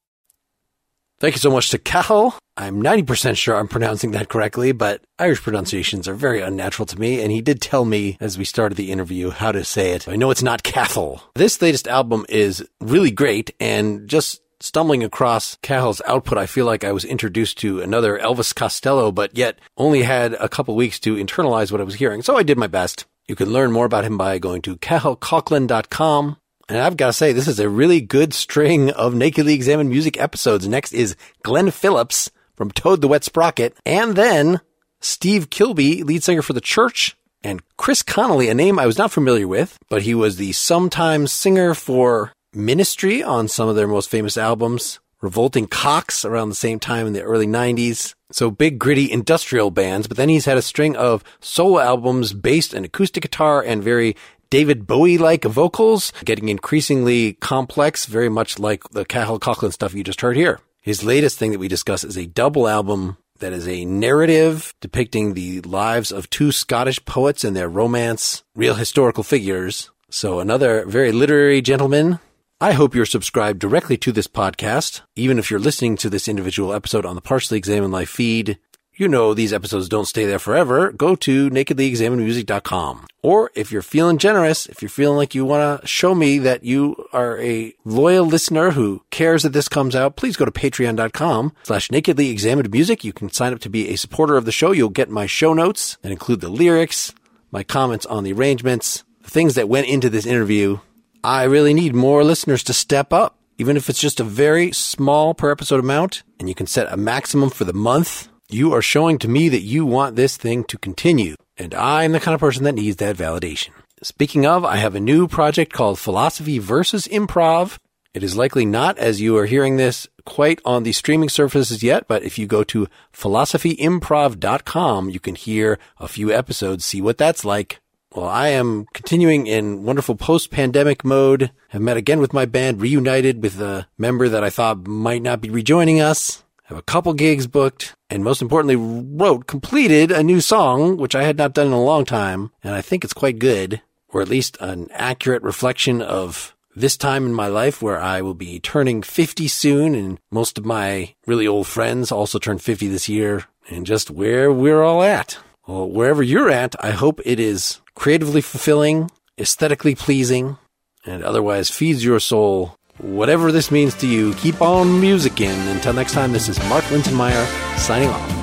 Thank you so much to Cathal. I'm 90% sure I'm pronouncing that correctly, but Irish pronunciations are very unnatural to me, and he did tell me as we started the interview how to say it. I know it's not Cathal. This latest album is really great, and just stumbling across Cathal's output, I feel like I was introduced to another Elvis Costello, but yet only had a couple weeks to internalize what I was hearing, so I did my best. You can learn more about him by going to cathalcoughlin.com. And I've got to say, this is a really good string of Nakedly Examined Music episodes. Next is Glenn Phillips from Toad the Wet Sprocket, and then Steve Kilbey, lead singer for The Church, and Chris Connelly, a name I was not familiar with, but he was the sometime singer for Ministry on some of their most famous albums, Revolting Cocks around the same time in the early 90s. So big, gritty industrial bands, but then he's had a string of solo albums based in acoustic guitar and very David Bowie like vocals, getting increasingly complex, very much like the Cathal Coughlan stuff you just heard here. His latest thing that we discuss is a double album that is a narrative depicting the lives of two Scottish poets and their romance, real historical figures. So another very literary gentleman. I hope you're subscribed directly to this podcast, even if you're listening to this individual episode on the Partially Examined Life feed. You know these episodes don't stay there forever. Go to nakedlyexaminedmusic.com. Or if you're feeling generous, if you're feeling like you want to show me that you are a loyal listener who cares that this comes out, please go to patreon.com slash nakedlyexaminedmusic. You can sign up to be a supporter of the show. You'll get my show notes that include the lyrics, my comments on the arrangements, the things that went into this interview. I really need more listeners to step up, even if it's just a very small per episode amount, and you can set a maximum for the month you are showing to me that you want this thing to continue, and I'm the kind of person that needs that validation. Speaking of, I have a new project called Philosophy versus Improv. It is likely not, as you are hearing this, quite on the streaming services yet, but if you go to philosophyimprov.com, you can hear a few episodes, see what that's like. Well, I am continuing in wonderful post-pandemic mode. Have met again with my band, reunited with a member that I thought might not be rejoining us have a couple gigs booked, and most importantly, wrote, completed a new song, which I had not done in a long time, and I think it's quite good, or at least an accurate reflection of this time in my life where I will be turning 50 soon, and most of my really old friends also turn 50 this year, and just where we're all at. Well, wherever you're at, I hope it is creatively fulfilling, aesthetically pleasing, and otherwise feeds your soul Whatever this means to you, keep on musicking. Until next time, this is Mark Linsenmayer signing off.